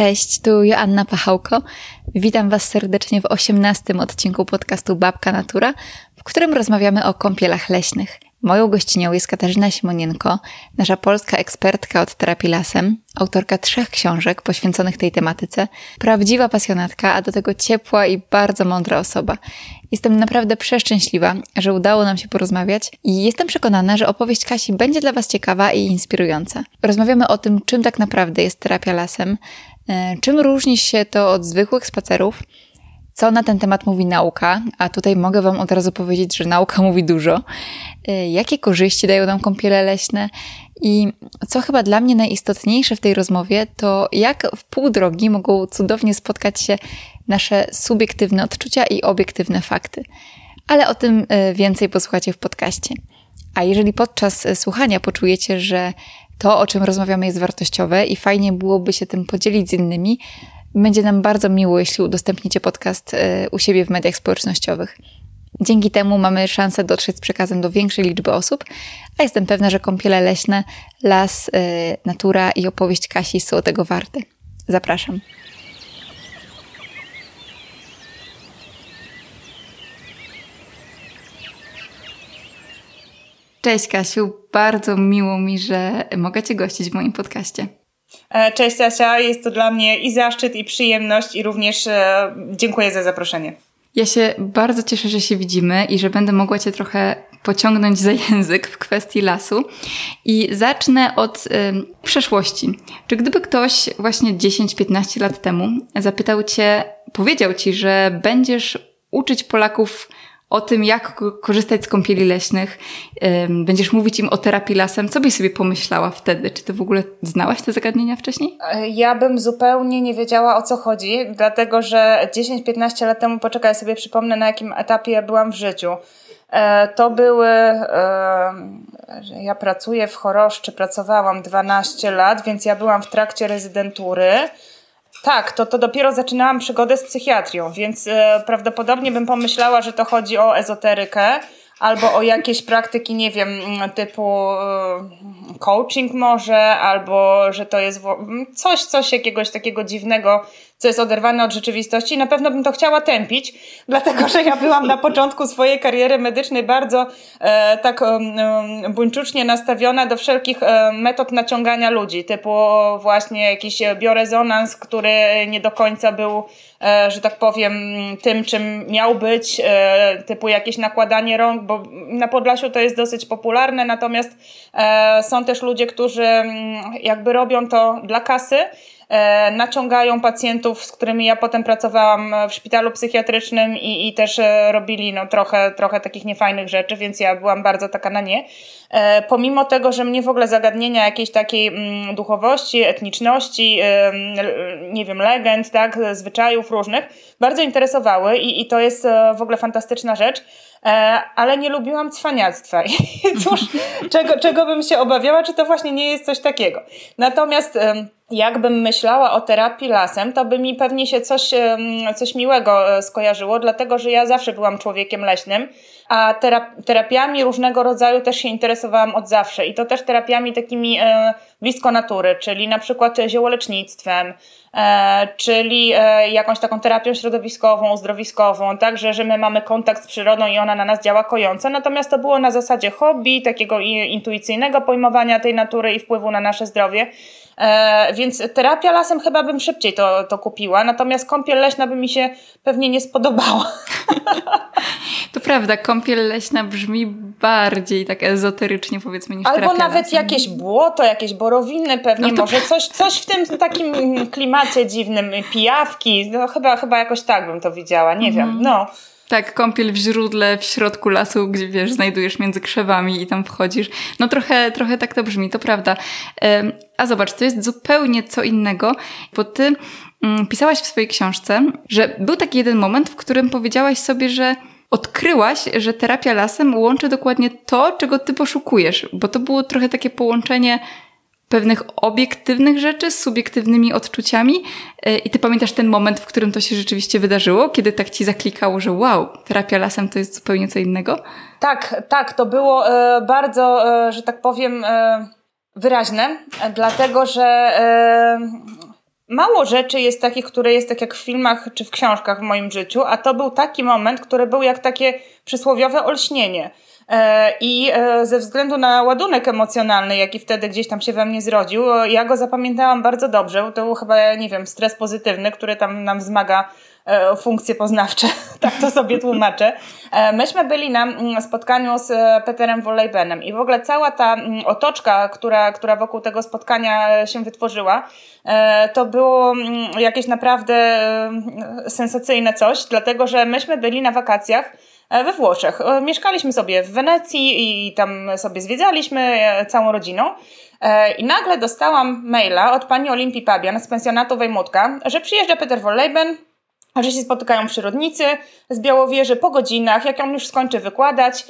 Cześć, tu Joanna Pachałko. Witam Was serdecznie w osiemnastym odcinku podcastu Babka Natura, w którym rozmawiamy o kąpielach leśnych. Moją gościnią jest Katarzyna Simonienko, nasza polska ekspertka od terapii lasem, autorka trzech książek poświęconych tej tematyce, prawdziwa pasjonatka, a do tego ciepła i bardzo mądra osoba. Jestem naprawdę przeszczęśliwa, że udało nam się porozmawiać i jestem przekonana, że opowieść Kasi będzie dla Was ciekawa i inspirująca. Rozmawiamy o tym, czym tak naprawdę jest terapia lasem, czym różni się to od zwykłych spacerów, co na ten temat mówi nauka, a tutaj mogę Wam od razu powiedzieć, że nauka mówi dużo. Y, jakie korzyści dają nam kąpiele leśne i co chyba dla mnie najistotniejsze w tej rozmowie, to jak w pół drogi mogą cudownie spotkać się nasze subiektywne odczucia i obiektywne fakty. Ale o tym y, więcej posłuchacie w podcaście. A jeżeli podczas słuchania poczujecie, że to, o czym rozmawiamy, jest wartościowe i fajnie byłoby się tym podzielić z innymi, będzie nam bardzo miło, jeśli udostępnicie podcast u siebie w mediach społecznościowych. Dzięki temu mamy szansę dotrzeć z przekazem do większej liczby osób, a jestem pewna, że kąpiele leśne, las, y, natura i opowieść Kasi są tego warte. Zapraszam. Cześć Kasiu, bardzo miło mi, że mogę Cię gościć w moim podcaście. E, cześć Asia, jest to dla mnie i zaszczyt, i przyjemność, i również e, dziękuję za zaproszenie. Ja się bardzo cieszę, że się widzimy i że będę mogła Cię trochę pociągnąć za język w kwestii lasu. I zacznę od y, przeszłości. Czy gdyby ktoś właśnie 10-15 lat temu zapytał Cię, powiedział Ci, że będziesz uczyć Polaków o tym, jak korzystać z kąpieli leśnych, będziesz mówić im o terapii lasem. Co byś sobie pomyślała wtedy? Czy ty w ogóle znałaś te zagadnienia wcześniej? Ja bym zupełnie nie wiedziała o co chodzi, dlatego że 10-15 lat temu, poczekaj, sobie przypomnę na jakim etapie byłam w życiu. E, to były, e, ja pracuję w Choroszczy, pracowałam 12 lat, więc ja byłam w trakcie rezydentury. Tak, to, to dopiero zaczynałam przygodę z psychiatrią, więc e, prawdopodobnie bym pomyślała, że to chodzi o ezoterykę albo o jakieś praktyki, nie wiem, typu e, coaching może, albo że to jest coś, coś jakiegoś takiego dziwnego, co jest oderwane od rzeczywistości. Na pewno bym to chciała tępić, dlatego że ja byłam na początku swojej kariery medycznej bardzo e, tak e, buńczucznie nastawiona do wszelkich e, metod naciągania ludzi, typu właśnie jakiś biorezonans, który nie do końca był, e, że tak powiem, tym, czym miał być, e, typu jakieś nakładanie rąk, bo na Podlasiu to jest dosyć popularne, natomiast e, są też ludzie, którzy jakby robią to dla kasy, naciągają pacjentów, z którymi ja potem pracowałam w szpitalu psychiatrycznym i, i też e, robili no, trochę, trochę takich niefajnych rzeczy, więc ja byłam bardzo taka na nie. E, pomimo tego, że mnie w ogóle zagadnienia jakiejś takiej mm, duchowości, etniczności, nie wiem, legend, tak, zwyczajów różnych bardzo interesowały i, i to jest w ogóle fantastyczna rzecz ale nie lubiłam cwaniactwa. I cóż, czego, czego bym się obawiała, czy to właśnie nie jest coś takiego. Natomiast jakbym myślała o terapii lasem, to by mi pewnie się coś, coś miłego e, skojarzyło, dlatego że ja zawsze byłam człowiekiem leśnym, a terapiami różnego rodzaju też się interesowałam od zawsze i to też terapiami takimi e, blisko natury, czyli na przykład ziołolecznictwem, e, czyli jakąś taką terapią środowiskową, uzdrowiskową, także, że my mamy kontakt z przyrodą i ona na nas działa kojąco, natomiast to było na zasadzie hobby, takiego intuicyjnego pojmowania tej natury i wpływu na nasze zdrowie. E, więc terapia lasem chyba bym szybciej to, to kupiła, natomiast kąpiel leśna by mi się pewnie nie spodobała. To prawda, kąpiel leśna brzmi bardziej tak ezoterycznie powiedzmy niż Albo nawet lasem. jakieś błoto, jakieś borowiny pewnie, no to... może coś, coś w tym takim klimacie dziwnym, pijawki, no chyba, chyba jakoś tak bym to widziała, nie wiem, mhm. no. Tak, kąpiel w źródle w środku lasu, gdzie wiesz, znajdujesz między krzewami i tam wchodzisz. No trochę, trochę tak to brzmi, to prawda. A zobacz, to jest zupełnie co innego, bo ty mm, pisałaś w swojej książce, że był taki jeden moment, w którym powiedziałaś sobie, że odkryłaś, że terapia lasem łączy dokładnie to, czego ty poszukujesz, bo to było trochę takie połączenie pewnych obiektywnych rzeczy z subiektywnymi odczuciami. E, I ty pamiętasz ten moment, w którym to się rzeczywiście wydarzyło, kiedy tak ci zaklikało, że wow, terapia lasem to jest zupełnie co innego? Tak, tak, to było e, bardzo, e, że tak powiem, wyraźne, dlatego że mało rzeczy jest takich, które jest tak jak w filmach czy w książkach w moim życiu, a to był taki moment, który był jak takie przysłowiowe olśnienie. E, I e, ze względu na ładunek emocjonalny, jaki wtedy gdzieś tam się we mnie zrodził, ja go zapamiętałam bardzo dobrze. To był chyba, nie wiem, stres pozytywny, który tam nam wzmaga e, funkcje poznawcze, tak to sobie tłumaczę. Myśmy byli na mm, spotkaniu z Peterem Wollejbenem i w ogóle cała ta mm, otoczka, która, która wokół tego spotkania się wytworzyła, to było mm, jakieś naprawdę sensacyjne coś, dlatego że myśmy byli na wakacjach we Włoszech. E, mieszkaliśmy sobie w Wenecji i tam sobie zwiedzaliśmy e, całą rodziną. I nagle dostałam maila od pani Olimpii Pabian z pensjonatu Wejmutka, że przyjeżdża Peter Wolleben, że się spotykają przyrodnicy z Białowieży po godzinach, jak on już skończy wykładać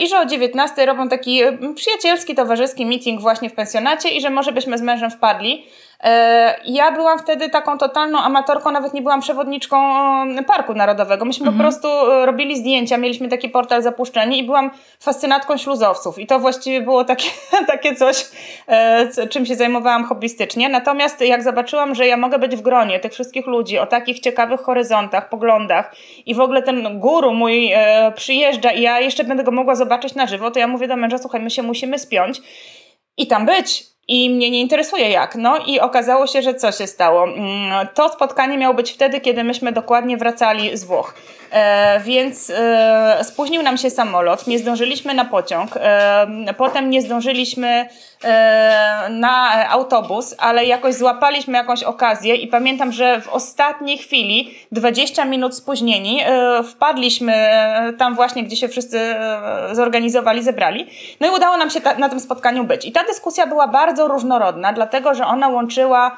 i że o 19 robią taki przyjacielski, towarzyski meeting właśnie w pensjonacie i że może byśmy z mężem wpadli. E, ja byłam wtedy taką totalną amatorką, nawet nie byłam przewodniczką mm, Parku Narodowego. Myśmy mhm. po prostu e, robili zdjęcia, mieliśmy taki portal zapuszczeni i byłam fascynatką śluzowców. I to właściwie było takie, takie coś, e, czym się zajmowałam hobbystycznie. Natomiast jak zobaczyłam, że ja mogę być w gronie tych wszystkich ludzi o takich ciekawych horyzontach, poglądach i w ogóle ten guru mój przyjeżdża i ja jeszcze będę go mogła zobaczyć na żywo, to ja mówię do męża, słuchaj, my się musimy spiąć i tam być i mnie nie interesuje jak. No i okazało się, że co się stało? Mm, to spotkanie miało być wtedy, kiedy myśmy dokładnie wracali z Włoch. E, więc e, spóźnił nam się samolot, nie zdążyliśmy na pociąg, e, potem nie zdążyliśmy na autobus, ale jakoś złapaliśmy jakąś okazję i pamiętam, że w ostatniej chwili, 20 minut spóźnieni, wpadliśmy tam właśnie, gdzie się wszyscy zorganizowali, zebrali. No i udało nam się na tym spotkaniu być. I ta dyskusja była bardzo różnorodna, dlatego że ona łączyła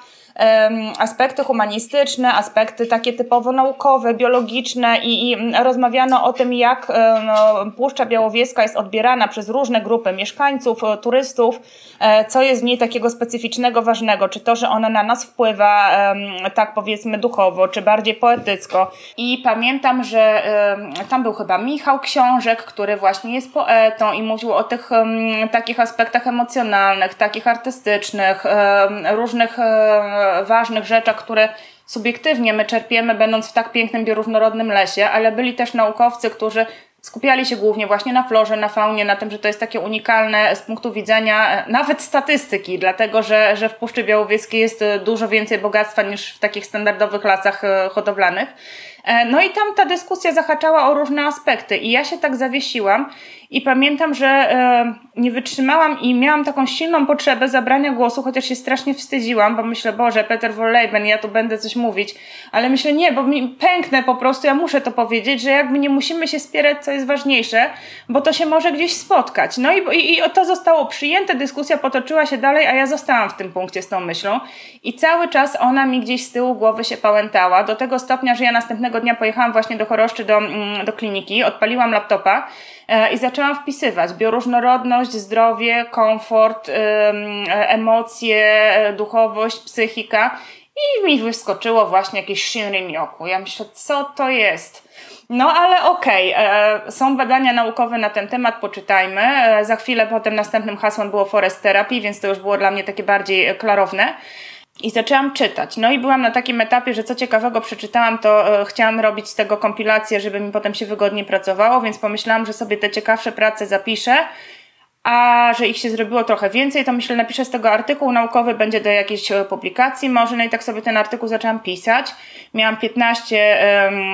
aspekty humanistyczne, aspekty takie typowo naukowe, biologiczne i, i rozmawiano o tym, jak no, Puszcza Białowieska jest odbierana przez różne grupy mieszkańców, e, turystów, e, co jest w niej takiego specyficznego, ważnego, czy to, że ona na nas wpływa tak powiedzmy duchowo, czy bardziej poetycko. I pamiętam, że tam był chyba Michał Książek, który właśnie jest poetą i mówił o tych takich aspektach emocjonalnych, takich artystycznych, różnych ważnych rzeczach, które subiektywnie my czerpiemy, będąc w tak pięknym, bioróżnorodnym lesie, ale byli też naukowcy, którzy skupiali się głównie właśnie na florze, na faunie, na tym, że to jest takie unikalne z punktu widzenia e, nawet statystyki, dlatego że, że w Puszczy Białowieskiej jest e, dużo więcej bogactwa niż w takich standardowych lasach e, hodowlanych. No i tam ta dyskusja zahaczała o różne aspekty i ja się tak zawiesiłam i pamiętam, że nie wytrzymałam i miałam taką silną potrzebę zabrania głosu, chociaż się strasznie wstydziłam, bo myślę, Boże, Peter Wolleben, ja tu będę coś mówić. Ale myślę, nie, bo mi pęknę po prostu, ja muszę to powiedzieć, że jakby nie musimy się spierać, co jest ważniejsze, bo to się może gdzieś spotkać. No i, i, i to zostało przyjęte, dyskusja potoczyła się dalej, a ja zostałam w tym punkcie z tą myślą. I cały czas ona mi gdzieś z tyłu głowy się pałętała, do tego stopnia, że ja następnego dnia pojechałam właśnie do Choroszczy, do, mm, do kliniki, odpaliłam laptopa, E, i zaczęłam wpisywać bioróżnorodność, zdrowie, komfort, emocje, duchowość, psychika i mi wyskoczyło właśnie jakieś Shinrin Yoku. Ja myślę, co to jest? No ale okej, okay. E, są badania naukowe na ten temat, poczytajmy. E, za chwilę potem następnym hasłem było Forest Therapy, więc to już było dla mnie takie bardziej klarowne. I zaczęłam czytać. No i byłam na takim etapie, że co ciekawego przeczytałam, to e, chciałam robić z tego kompilację, żeby mi potem się wygodnie pracowało, więc pomyślałam, że sobie te ciekawsze prace zapiszę a że ich się zrobiło trochę więcej, to myślę, napiszę z tego artykuł naukowy, będzie do jakiejś e, publikacji może, no i tak sobie ten artykuł zaczęłam pisać. Miałam 15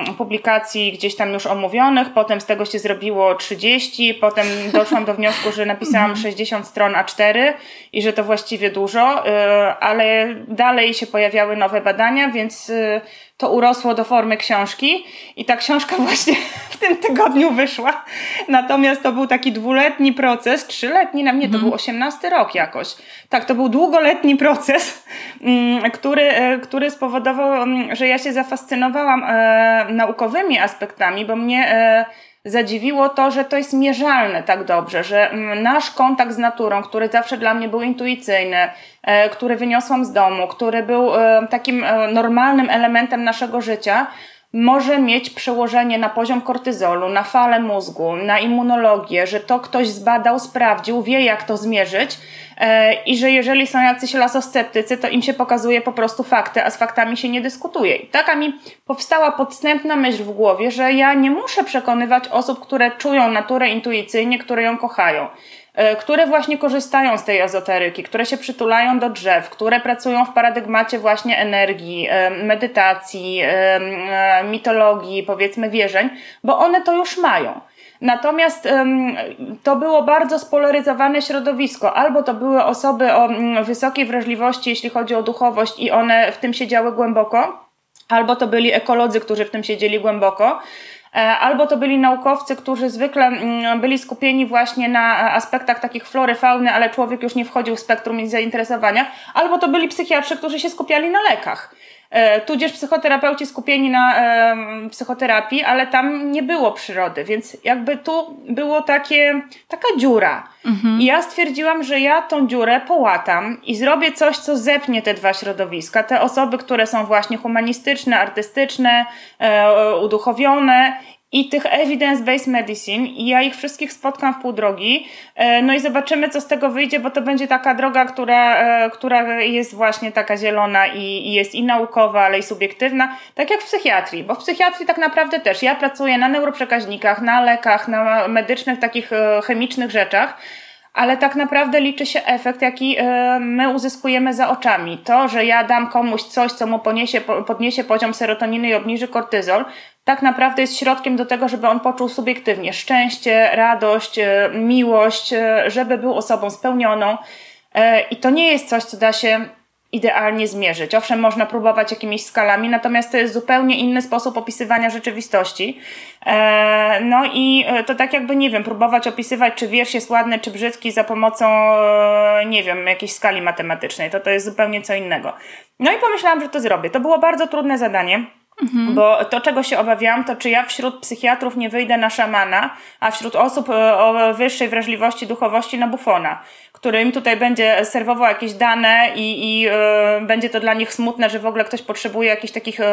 um, publikacji gdzieś tam już omówionych, potem z tego się zrobiło 30, potem doszłam do wniosku, że napisałam 60 mhm. stron A4 i że to właściwie dużo, y, ale dalej się pojawiały nowe badania, więc y, to urosło do formy książki i ta książka właśnie w tym tygodniu wyszła. Natomiast to był taki dwuletni proces, trzyletni, na mnie to mhm. był osiemnasty rok jakoś. Tak, to był długoletni proces, mm, który, e, który spowodował, mm, że ja się zafascynowałam e, naukowymi aspektami, bo mnie e, zadziwiło to, że to jest mierzalne tak dobrze, że mm, nasz kontakt z naturą, który zawsze dla mnie był intuicyjny, e, który wyniosłam z domu, który był e, takim e, normalnym elementem naszego życia, może mieć przełożenie na poziom kortyzolu, na falę mózgu, na immunologię, że to ktoś zbadał, sprawdził, wie jak to zmierzyć i że jeżeli są jacyś lasosceptycy, to im się pokazuje po prostu fakty, a z faktami się nie dyskutuje. I taka mi powstała podstępna myśl w głowie, że ja nie muszę przekonywać osób, które czują naturę intuicyjnie, które ją kochają e, które właśnie korzystają z tej ezoteryki, które się przytulają do drzew, które pracują w paradygmacie właśnie energii, e, medytacji, mitologii, powiedzmy wierzeń, bo one to już mają. Natomiast to było bardzo spolaryzowane środowisko. Albo to były osoby o um, wysokiej wrażliwości, jeśli chodzi o duchowość, i one w tym siedziały głęboko, albo to byli ekolodzy, którzy w tym siedzieli głęboko. E, albo to byli naukowcy, którzy zwykle mm, byli skupieni właśnie na aspektach takich flory, fauny, ale człowiek już nie wchodził w spektrum ich zainteresowania, albo to byli psychiatrzy, którzy się skupiali na lekach. E, tudzież psychoterapeuci skupieni na e, psychoterapii, ale tam nie było przyrody, więc jakby tu było takie, taka dziura. Mhm. I ja stwierdziłam, że ja tą dziurę połatam i zrobię coś, co zepnie te dwa środowiska. Te osoby, które są właśnie humanistyczne, artystyczne, e, uduchowione i tych evidence-based medicine i ja ich wszystkich spotkam w pół drogi. E, no i zobaczymy, co z tego wyjdzie, bo to będzie taka droga, która, e, która jest właśnie taka zielona i, i jest i naukowa, ale i subiektywna, tak jak w psychiatrii, bo w psychiatrii tak naprawdę też ja pracuję na neuroprzekaźnikach, na lekach, na medycznych takich e, chemicznych rzeczach, ale tak naprawdę liczy się efekt, jaki my uzyskujemy za oczami. To, że ja dam komuś coś, co mu poniesie, podniesie poziom serotoniny i obniży kortyzol, tak naprawdę jest środkiem do tego, żeby on poczuł subiektywnie szczęście, radość, e, miłość, e, żeby był osobą spełnioną. E, I to nie jest coś, co da się idealnie zmierzyć. Owszem, można próbować jakimiś skalami, natomiast to jest zupełnie inny sposób opisywania rzeczywistości. No i to tak jakby, nie wiem, próbować opisywać, czy wiersz jest ładny, czy brzydki za pomocą, nie wiem, jakiejś skali matematycznej. To to jest zupełnie co innego. No i pomyślałam, że to zrobię. To było bardzo trudne zadanie. Mhm. Bo to, czego się obawiałam, to czy ja wśród psychiatrów nie wyjdę na szamana, a wśród osób e, o wyższej wrażliwości, duchowości na bufona, który im tutaj będzie serwował jakieś dane i, i y, będzie to dla nich smutne, że w ogóle ktoś potrzebuje jakichś takich y,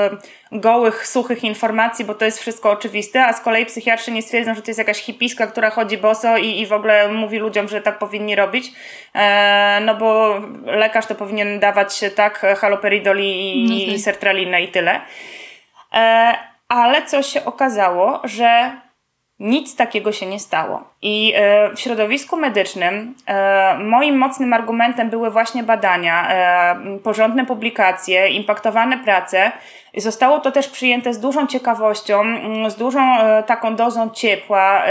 gołych, suchych informacji, bo to jest wszystko oczywiste, a z kolei psychiatrzy nie stwierdzą, że to jest jakaś hipiska, która chodzi boso i, i w ogóle mówi ludziom, że tak powinni robić, no bo lekarz to powinien dawać tak haloperidol i, mhm. i sertralinę i tyle. E, ale co się okazało, że nic takiego się nie stało. I e, w środowisku medycznym e, moim mocnym argumentem były właśnie badania, porządne publikacje, impaktowane prace. Zostało to też przyjęte z dużą ciekawością, mm, z dużą taką dozą ciepła,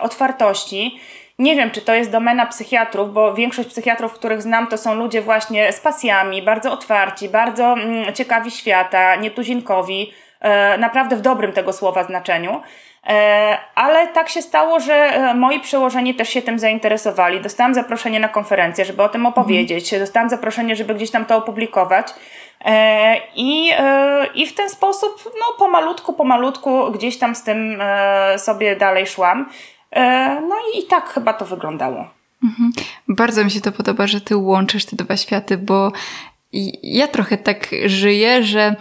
otwartości. Nie wiem, czy to jest domena psychiatrów, bo większość psychiatrów, których znam, to są ludzie właśnie z pasjami, bardzo otwarci, bardzo mm, ciekawi świata, nietuzinkowi naprawdę w dobrym tego słowa znaczeniu. E, ale tak się stało, że e, moi przełożeni też się tym zainteresowali. Dostałam zaproszenie na konferencję, żeby o tym opowiedzieć. Mhm. Dostałam zaproszenie, żeby gdzieś tam to opublikować. I, I w ten sposób, no, pomalutku, pomalutku gdzieś tam z tym sobie dalej szłam. No i, i tak chyba to wyglądało. Mhm. Bardzo mi się to podoba, że ty łączysz te dwa światy, bo ja trochę tak żyję, że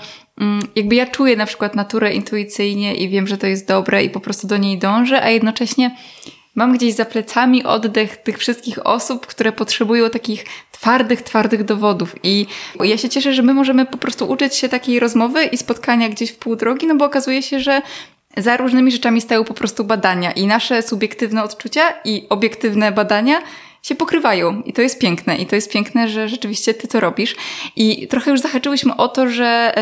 jakby ja czuję na przykład naturę intuicyjnie i wiem, że to jest dobre i po prostu do niej dążę, a jednocześnie mam gdzieś za plecami oddech tych wszystkich osób, które potrzebują takich twardych, twardych dowodów. I ja się cieszę, że my możemy po prostu uczyć się takiej rozmowy i spotkania gdzieś w pół drogi, no bo okazuje się, że za różnymi rzeczami stają po prostu badania i nasze subiektywne odczucia i obiektywne badania się pokrywają. I to jest piękne. I to jest piękne, że rzeczywiście ty to robisz. I trochę już zahaczyłyśmy o to, że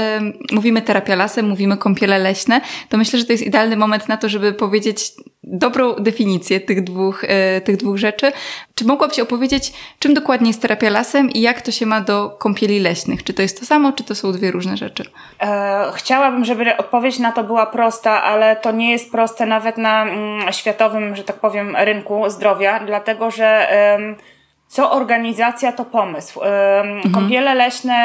y, mówimy terapia lasem, mówimy kąpiele leśne, to myślę, że to jest idealny moment na to, żeby powiedzieć dobrą definicję tych dwóch, y, tych dwóch rzeczy. Czy mogłabyś opowiedzieć, czym dokładnie jest terapia lasem i jak to się ma do kąpieli leśnych? Czy to jest to samo, czy to są dwie różne rzeczy? E, chciałabym, żeby odpowiedź na to była prosta, ale to nie jest proste nawet na mm, światowym, że tak powiem, rynku zdrowia, dlatego że co organizacja, to pomysł. Mhm. Kąpiele leśne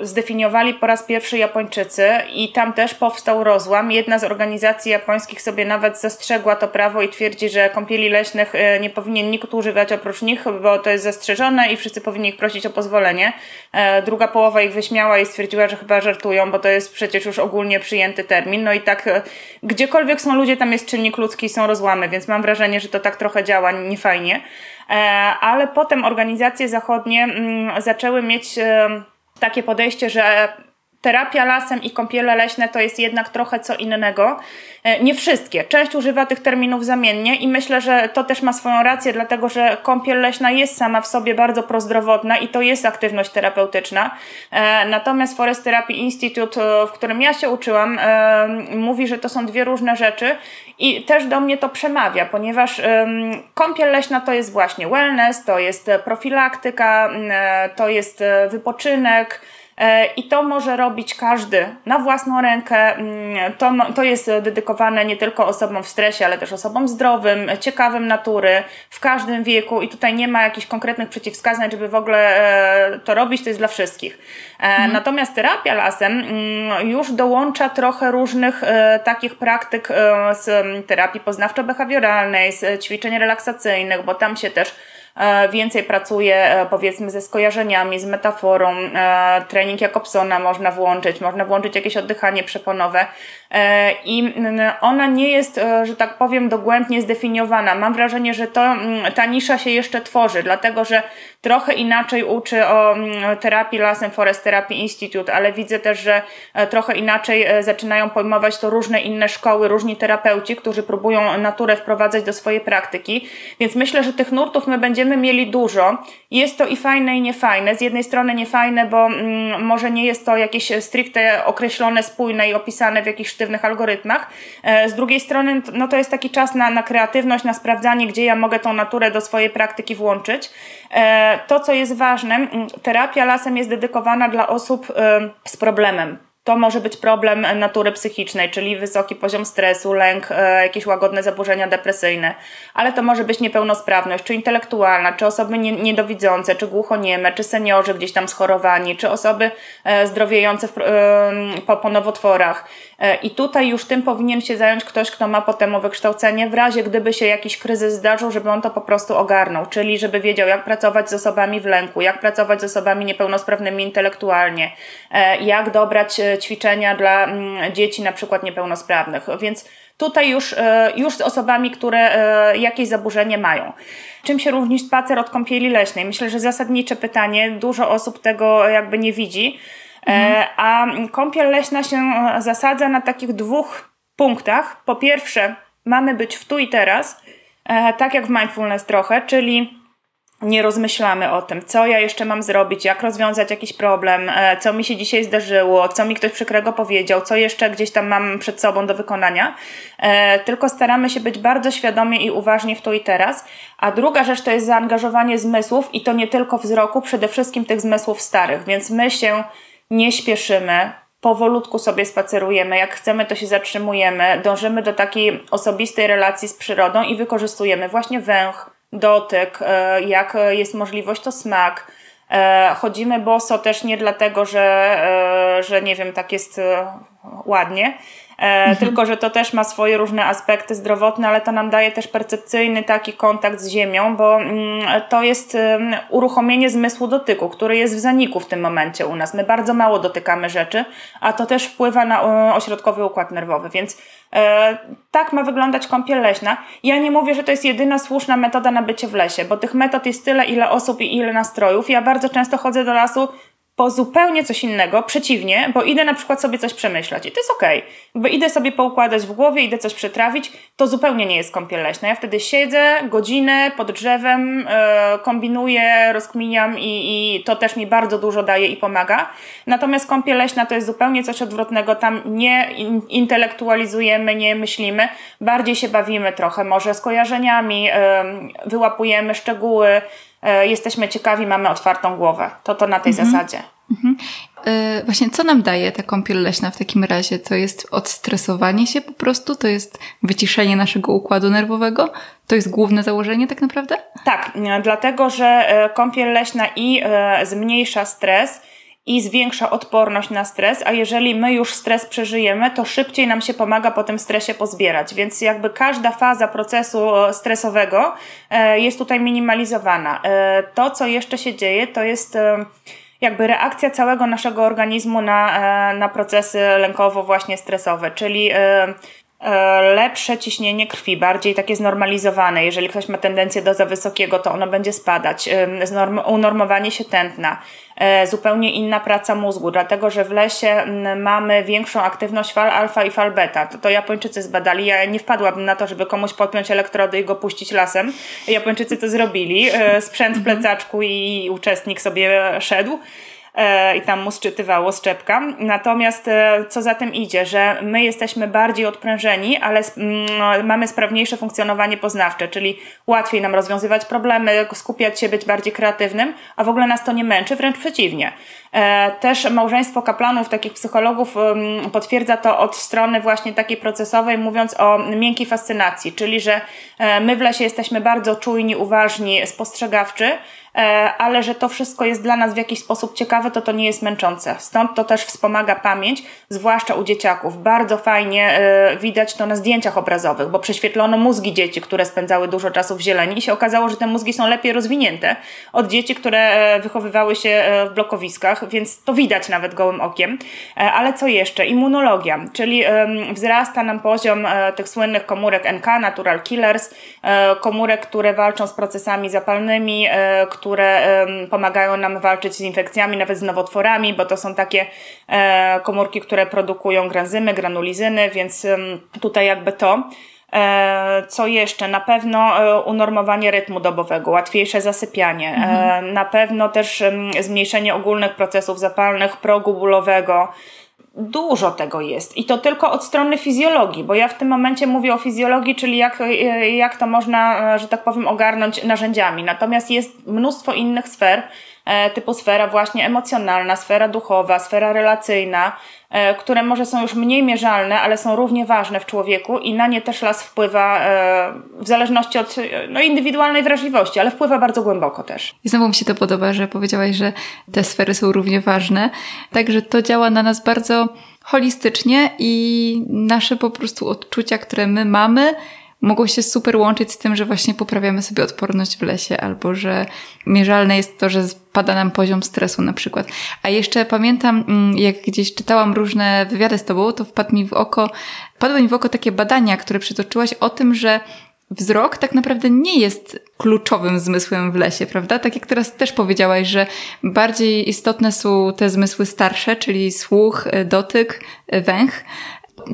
zdefiniowali po raz pierwszy Japończycy i tam też powstał rozłam. Jedna z organizacji japońskich sobie nawet zastrzegła to prawo i twierdzi, że kąpieli leśnych e, nie powinien nikt używać oprócz nich, bo to jest zastrzeżone i wszyscy powinni ich prosić o pozwolenie. E, druga połowa ich wyśmiała i stwierdziła, że chyba żartują, bo to jest przecież już ogólnie przyjęty termin. No i tak e, gdziekolwiek są ludzie, tam jest czynnik ludzki, są rozłamy, więc mam wrażenie, że to tak trochę działa niefajnie. Ale potem organizacje zachodnie mm, zaczęły mieć takie podejście, że terapia lasem i kąpiele leśne to jest jednak trochę co innego. E, nie wszystkie. Część używa tych terminów zamiennie i myślę, że to też ma swoją rację, dlatego że kąpiel leśna jest sama w sobie bardzo prozdrowotna i to jest aktywność terapeutyczna. E, natomiast Forest Therapy Institute, e, w którym ja się uczyłam, mówi, że to są dwie różne rzeczy i też do mnie to przemawia, ponieważ kąpiel leśna to jest właśnie wellness, to jest profilaktyka, to jest wypoczynek, I to może robić każdy na własną rękę. Mm, to, to jest dedykowane nie tylko osobom w stresie, ale też osobom zdrowym, ciekawym natury, w każdym wieku. I tutaj nie ma jakichś konkretnych przeciwwskazań, żeby w ogóle e, to robić, to jest dla wszystkich. E, mhm. Natomiast terapia lasem mm, już dołącza trochę różnych takich praktyk z terapii poznawczo-behawioralnej, z ćwiczeń relaksacyjnych, bo tam się też E, więcej pracuje e, powiedzmy ze skojarzeniami, z metaforą. E, trening Jakobsona można włączyć, można włączyć jakieś oddychanie przeponowe i ona nie jest, że tak powiem, dogłębnie zdefiniowana. Mam wrażenie, że to, ta nisza się jeszcze tworzy, dlatego że trochę inaczej uczy o terapii lasem Forest Therapy Institute, ale widzę też, że trochę inaczej zaczynają pojmować to różne inne szkoły, różni terapeuci, którzy próbują naturę wprowadzać do swojej praktyki. Więc myślę, że tych nurtów my będziemy mieli dużo. Jest to i fajne, i niefajne. Z jednej strony niefajne, bo mm, może nie jest to jakieś stricte określone, spójne i opisane w jakichś sztywnych algorytmach. E, z drugiej strony, no to jest taki czas na, na kreatywność, na sprawdzanie, gdzie ja mogę tą naturę do swojej praktyki włączyć. E, to, co jest ważne, terapia lasem jest dedykowana dla osób e, z problemem to może być problem natury psychicznej, czyli wysoki poziom stresu, lęk, jakieś łagodne zaburzenia depresyjne, ale to może być niepełnosprawność, czy intelektualna, czy osoby niedowidzące, czy głuchonieme, czy seniorzy gdzieś tam schorowani, czy osoby zdrowiejące po nowotworach. E, I tutaj już tym powinien się zająć ktoś, kto ma potem wykształcenie, w razie gdyby się jakiś kryzys zdarzył, żeby on to po prostu ogarnął, czyli żeby wiedział, jak pracować z osobami w lęku, jak pracować z osobami niepełnosprawnymi intelektualnie, jak dobrać ćwiczenia dla mm, dzieci na przykład niepełnosprawnych. Więc tutaj już, e, już z osobami, które e, jakieś zaburzenie mają. Czym się różni spacer od kąpieli leśnej? Myślę, że zasadnicze pytanie, dużo osób tego jakby nie widzi. E, mhm. A kąpiel leśna się zasadza na takich dwóch punktach. Po pierwsze, mamy być w tu i teraz, tak jak w mindfulness trochę, czyli nie rozmyślamy o tym, co ja jeszcze mam zrobić, jak rozwiązać jakiś problem, e, co mi się dzisiaj zdarzyło, co mi ktoś przykrego powiedział, co jeszcze gdzieś tam mam przed sobą do wykonania, e, tylko staramy się być bardzo świadomie i uważnie w tu i teraz. A druga rzecz to jest zaangażowanie zmysłów i to nie tylko wzroku, przede wszystkim tych zmysłów starych, więc my się nie śpieszymy, powolutku sobie spacerujemy, jak chcemy, to się zatrzymujemy, dążymy do takiej osobistej relacji z przyrodą i wykorzystujemy właśnie węch, dotyk, e, jak jest możliwość, to smak. E, chodzimy boso też nie dlatego, że, e, że nie wiem, tak jest ładnie, mhm. tylko że to też ma swoje różne aspekty zdrowotne, ale to nam daje też percepcyjny taki kontakt z ziemią, bo mm, to jest uruchomienie zmysłu dotyku, który jest w zaniku w tym momencie u nas. My bardzo mało dotykamy rzeczy, a to też wpływa na ośrodkowy układ nerwowy, więc E, tak ma wyglądać kąpiel leśna. Ja nie mówię, że to jest jedyna słuszna metoda na bycie w lesie, bo tych metod jest tyle, ile osób i ile nastrojów. Ja bardzo często chodzę do lasu po zupełnie coś innego, przeciwnie, bo idę na przykład sobie coś przemyśleć i to jest okej. Okay. Bo idę sobie poukładać w głowie, idę coś przetrawić, to zupełnie nie jest kąpiel leśna. Ja wtedy siedzę godzinę pod drzewem, yy, kombinuję, rozkminiam i, i to też mi bardzo dużo daje i pomaga. Natomiast kąpiel leśna to jest zupełnie coś odwrotnego. Tam nie intelektualizujemy, nie myślimy, bardziej się bawimy trochę, może skojarzeniami, yy, wyłapujemy szczegóły, E, jesteśmy ciekawi, mamy otwartą głowę. To to na tej mhm. zasadzie. Mhm. Yy, właśnie co nam daje ta kąpiel leśna w takim razie? To jest odstresowanie się po prostu? To jest wyciszenie naszego układu nerwowego? To jest główne założenie tak naprawdę? Tak, dlatego że kąpiel leśna i zmniejsza stres, i zwiększa odporność na stres, a jeżeli my już stres przeżyjemy, to szybciej nam się pomaga po tym stresie pozbierać. Więc jakby każda faza procesu e, stresowego e, jest tutaj minimalizowana. E, to, co jeszcze się dzieje, to jest jakby reakcja całego naszego organizmu na, na procesy lękowo właśnie stresowe, czyli lepsze ciśnienie krwi, bardziej takie znormalizowane. Jeżeli ktoś ma tendencję do za wysokiego, to ono będzie spadać. Unormowanie się tętna. E, zupełnie inna praca mózgu, dlatego że w lesie mamy większą aktywność fal alfa i fal beta. To, to Japończycy zbadali. Ja nie wpadłabym na to, żeby komuś podpiąć elektrody i go puścić lasem. Japończycy to zrobili. E, sprzęt w plecaczku i uczestnik sobie szedł. E, i tam mu szczytywało z czepka. Natomiast e, co za tym idzie, że my jesteśmy bardziej odprężeni, ale mm, mamy sprawniejsze funkcjonowanie poznawcze, czyli łatwiej nam rozwiązywać problemy, skupiać się, być bardziej kreatywnym, a w ogóle nas to nie męczy, wręcz przeciwnie. E, też małżeństwo kaplanów, takich psychologów potwierdza to od strony właśnie takiej procesowej, mówiąc o miękkiej fascynacji, czyli że my w lesie jesteśmy bardzo czujni, uważni, spostrzegawczy, ale że to wszystko jest dla nas w jakiś sposób ciekawe, to to nie jest męczące. Stąd to też wspomaga pamięć, zwłaszcza u dzieciaków. Bardzo fajnie e, widać to na zdjęciach obrazowych, bo prześwietlono mózgi dzieci, które spędzały dużo czasu w zieleni i się okazało, że te mózgi są lepiej rozwinięte od dzieci, które e, wychowywały się w blokowiskach, więc to widać nawet gołym okiem. Ale co jeszcze? Immunologia, czyli wzrasta nam poziom tych słynnych komórek NK, natural killers, komórek, które walczą z procesami zapalnymi, które pomagają nam walczyć z infekcjami, nawet z nowotworami, bo to są takie e, komórki, które produkują granzymy, granulizyny, więc tutaj jakby to. E, co jeszcze? Na pewno e, unormowanie rytmu dobowego, łatwiejsze zasypianie, mhm. na pewno też zmniejszenie ogólnych procesów zapalnych, progu bólowego, Dużo tego jest i to tylko od strony fizjologii, bo ja w tym momencie mówię o fizjologii, czyli jak, jak to można, że tak powiem, ogarnąć narzędziami. Natomiast jest mnóstwo innych sfer, E, typu sfera właśnie emocjonalna, sfera duchowa, sfera relacyjna, e, które może są już mniej mierzalne, ale są równie ważne w człowieku i na nie też las wpływa e, w zależności od no, indywidualnej wrażliwości, ale wpływa bardzo głęboko też. I znowu mi się to podoba, że powiedziałaś, że te sfery są równie ważne, także to działa na nas bardzo holistycznie i nasze po prostu odczucia, które my mamy, mogą się super łączyć z tym, że właśnie poprawiamy sobie odporność w lesie, albo że mierzalne jest to, że spada nam poziom stresu na przykład. A jeszcze pamiętam, mm, jak gdzieś czytałam różne wywiady z tobą, to wpadł mi w oko, padły mi w oko takie badania, które przytoczyłaś o tym, że wzrok tak naprawdę nie jest kluczowym zmysłem w lesie, prawda? Tak jak teraz też powiedziałaś, że bardziej istotne są te zmysły starsze, czyli słuch, dotyk, węch,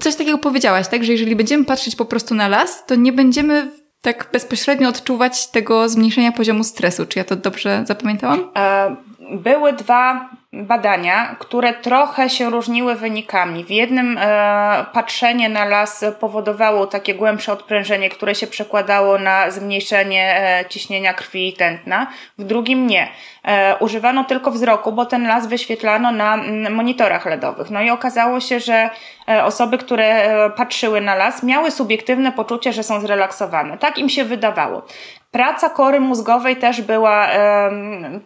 coś takiego powiedziałaś, tak? Że jeżeli będziemy patrzeć po prostu na las, to nie będziemy tak bezpośrednio odczuwać tego zmniejszenia poziomu stresu. Czy ja to dobrze zapamiętałam? E, były dwa badania, które trochę się różniły wynikami. W jednym e, patrzenie na las powodowało takie głębsze odprężenie, które się przekładało na zmniejszenie e, ciśnienia krwi i tętna, w drugim nie. E, używano tylko wzroku, bo ten las wyświetlano na m, mm, monitorach LEDowych. No i okazało się, że e, osoby, które e, patrzyły na las, miały subiektywne poczucie, że są zrelaksowane. Tak im się wydawało. Praca kory mózgowej też była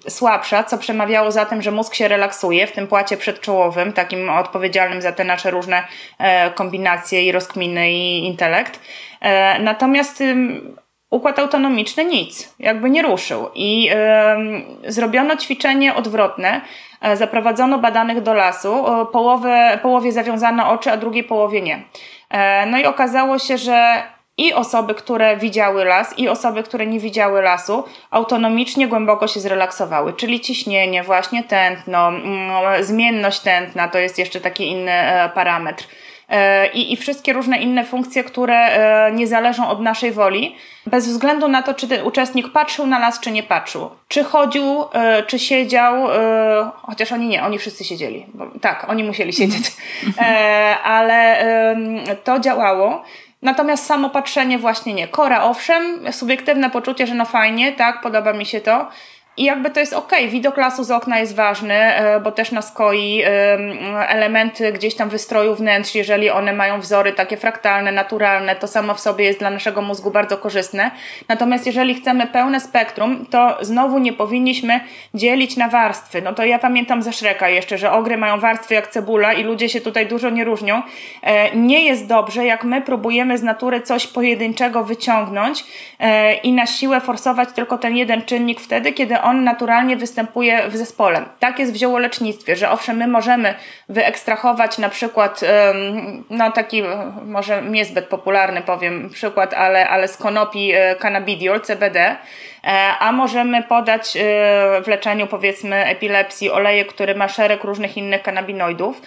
słabsza, co przemawiało za tym, że mózg się relaksuje w tym płacie przedczołowym, takim odpowiedzialnym za te nasze różne e, kombinacje i rozkminy i intelekt. E, natomiast układ autonomiczny nic, jakby nie ruszył. I zrobiono ćwiczenie odwrotne. E, zaprowadzono badanych do lasu, połowę, połowie zawiązano oczy, a drugiej połowie nie. No i okazało się, że i osoby, które widziały las, i osoby, które nie widziały lasu, autonomicznie głęboko się zrelaksowały. Czyli ciśnienie, właśnie tętno, mm, zmienność tętna to jest jeszcze taki inny e, parametr. E, I, I wszystkie różne inne funkcje, które e, nie zależą od naszej woli, bez względu na to, czy ten uczestnik patrzył na las, czy nie patrzył. Czy chodził, czy siedział, chociaż oni nie, oni wszyscy siedzieli. Tak, oni musieli siedzieć, ale to działało. Natomiast samo patrzenie właśnie nie. Kora owszem, subiektywne poczucie, że no fajnie, tak, podoba mi się to, i jakby to jest ok, widok lasu z okna jest ważny, e, bo też nas koi elementy gdzieś tam wystroju wnętrz, jeżeli one mają wzory takie fraktalne, naturalne, to samo w sobie jest dla naszego mózgu bardzo korzystne. Natomiast jeżeli chcemy pełne spektrum, to znowu nie powinniśmy dzielić na warstwy. No to ja pamiętam ze Szreka jeszcze, że ogry mają warstwy jak cebula i ludzie się tutaj dużo nie różnią. E, nie jest dobrze, jak my próbujemy z natury coś pojedynczego wyciągnąć e, i na siłę forsować tylko ten jeden czynnik wtedy, kiedy on naturalnie występuje w zespole. Tak jest w ziołolecznictwie, że owszem, my możemy wyekstrahować na przykład, no taki może niezbyt popularny powiem przykład, ale, ale z konopi cannabidiol, CBD, a możemy podać w leczeniu powiedzmy epilepsji olejek, który ma szereg różnych innych kanabinoidów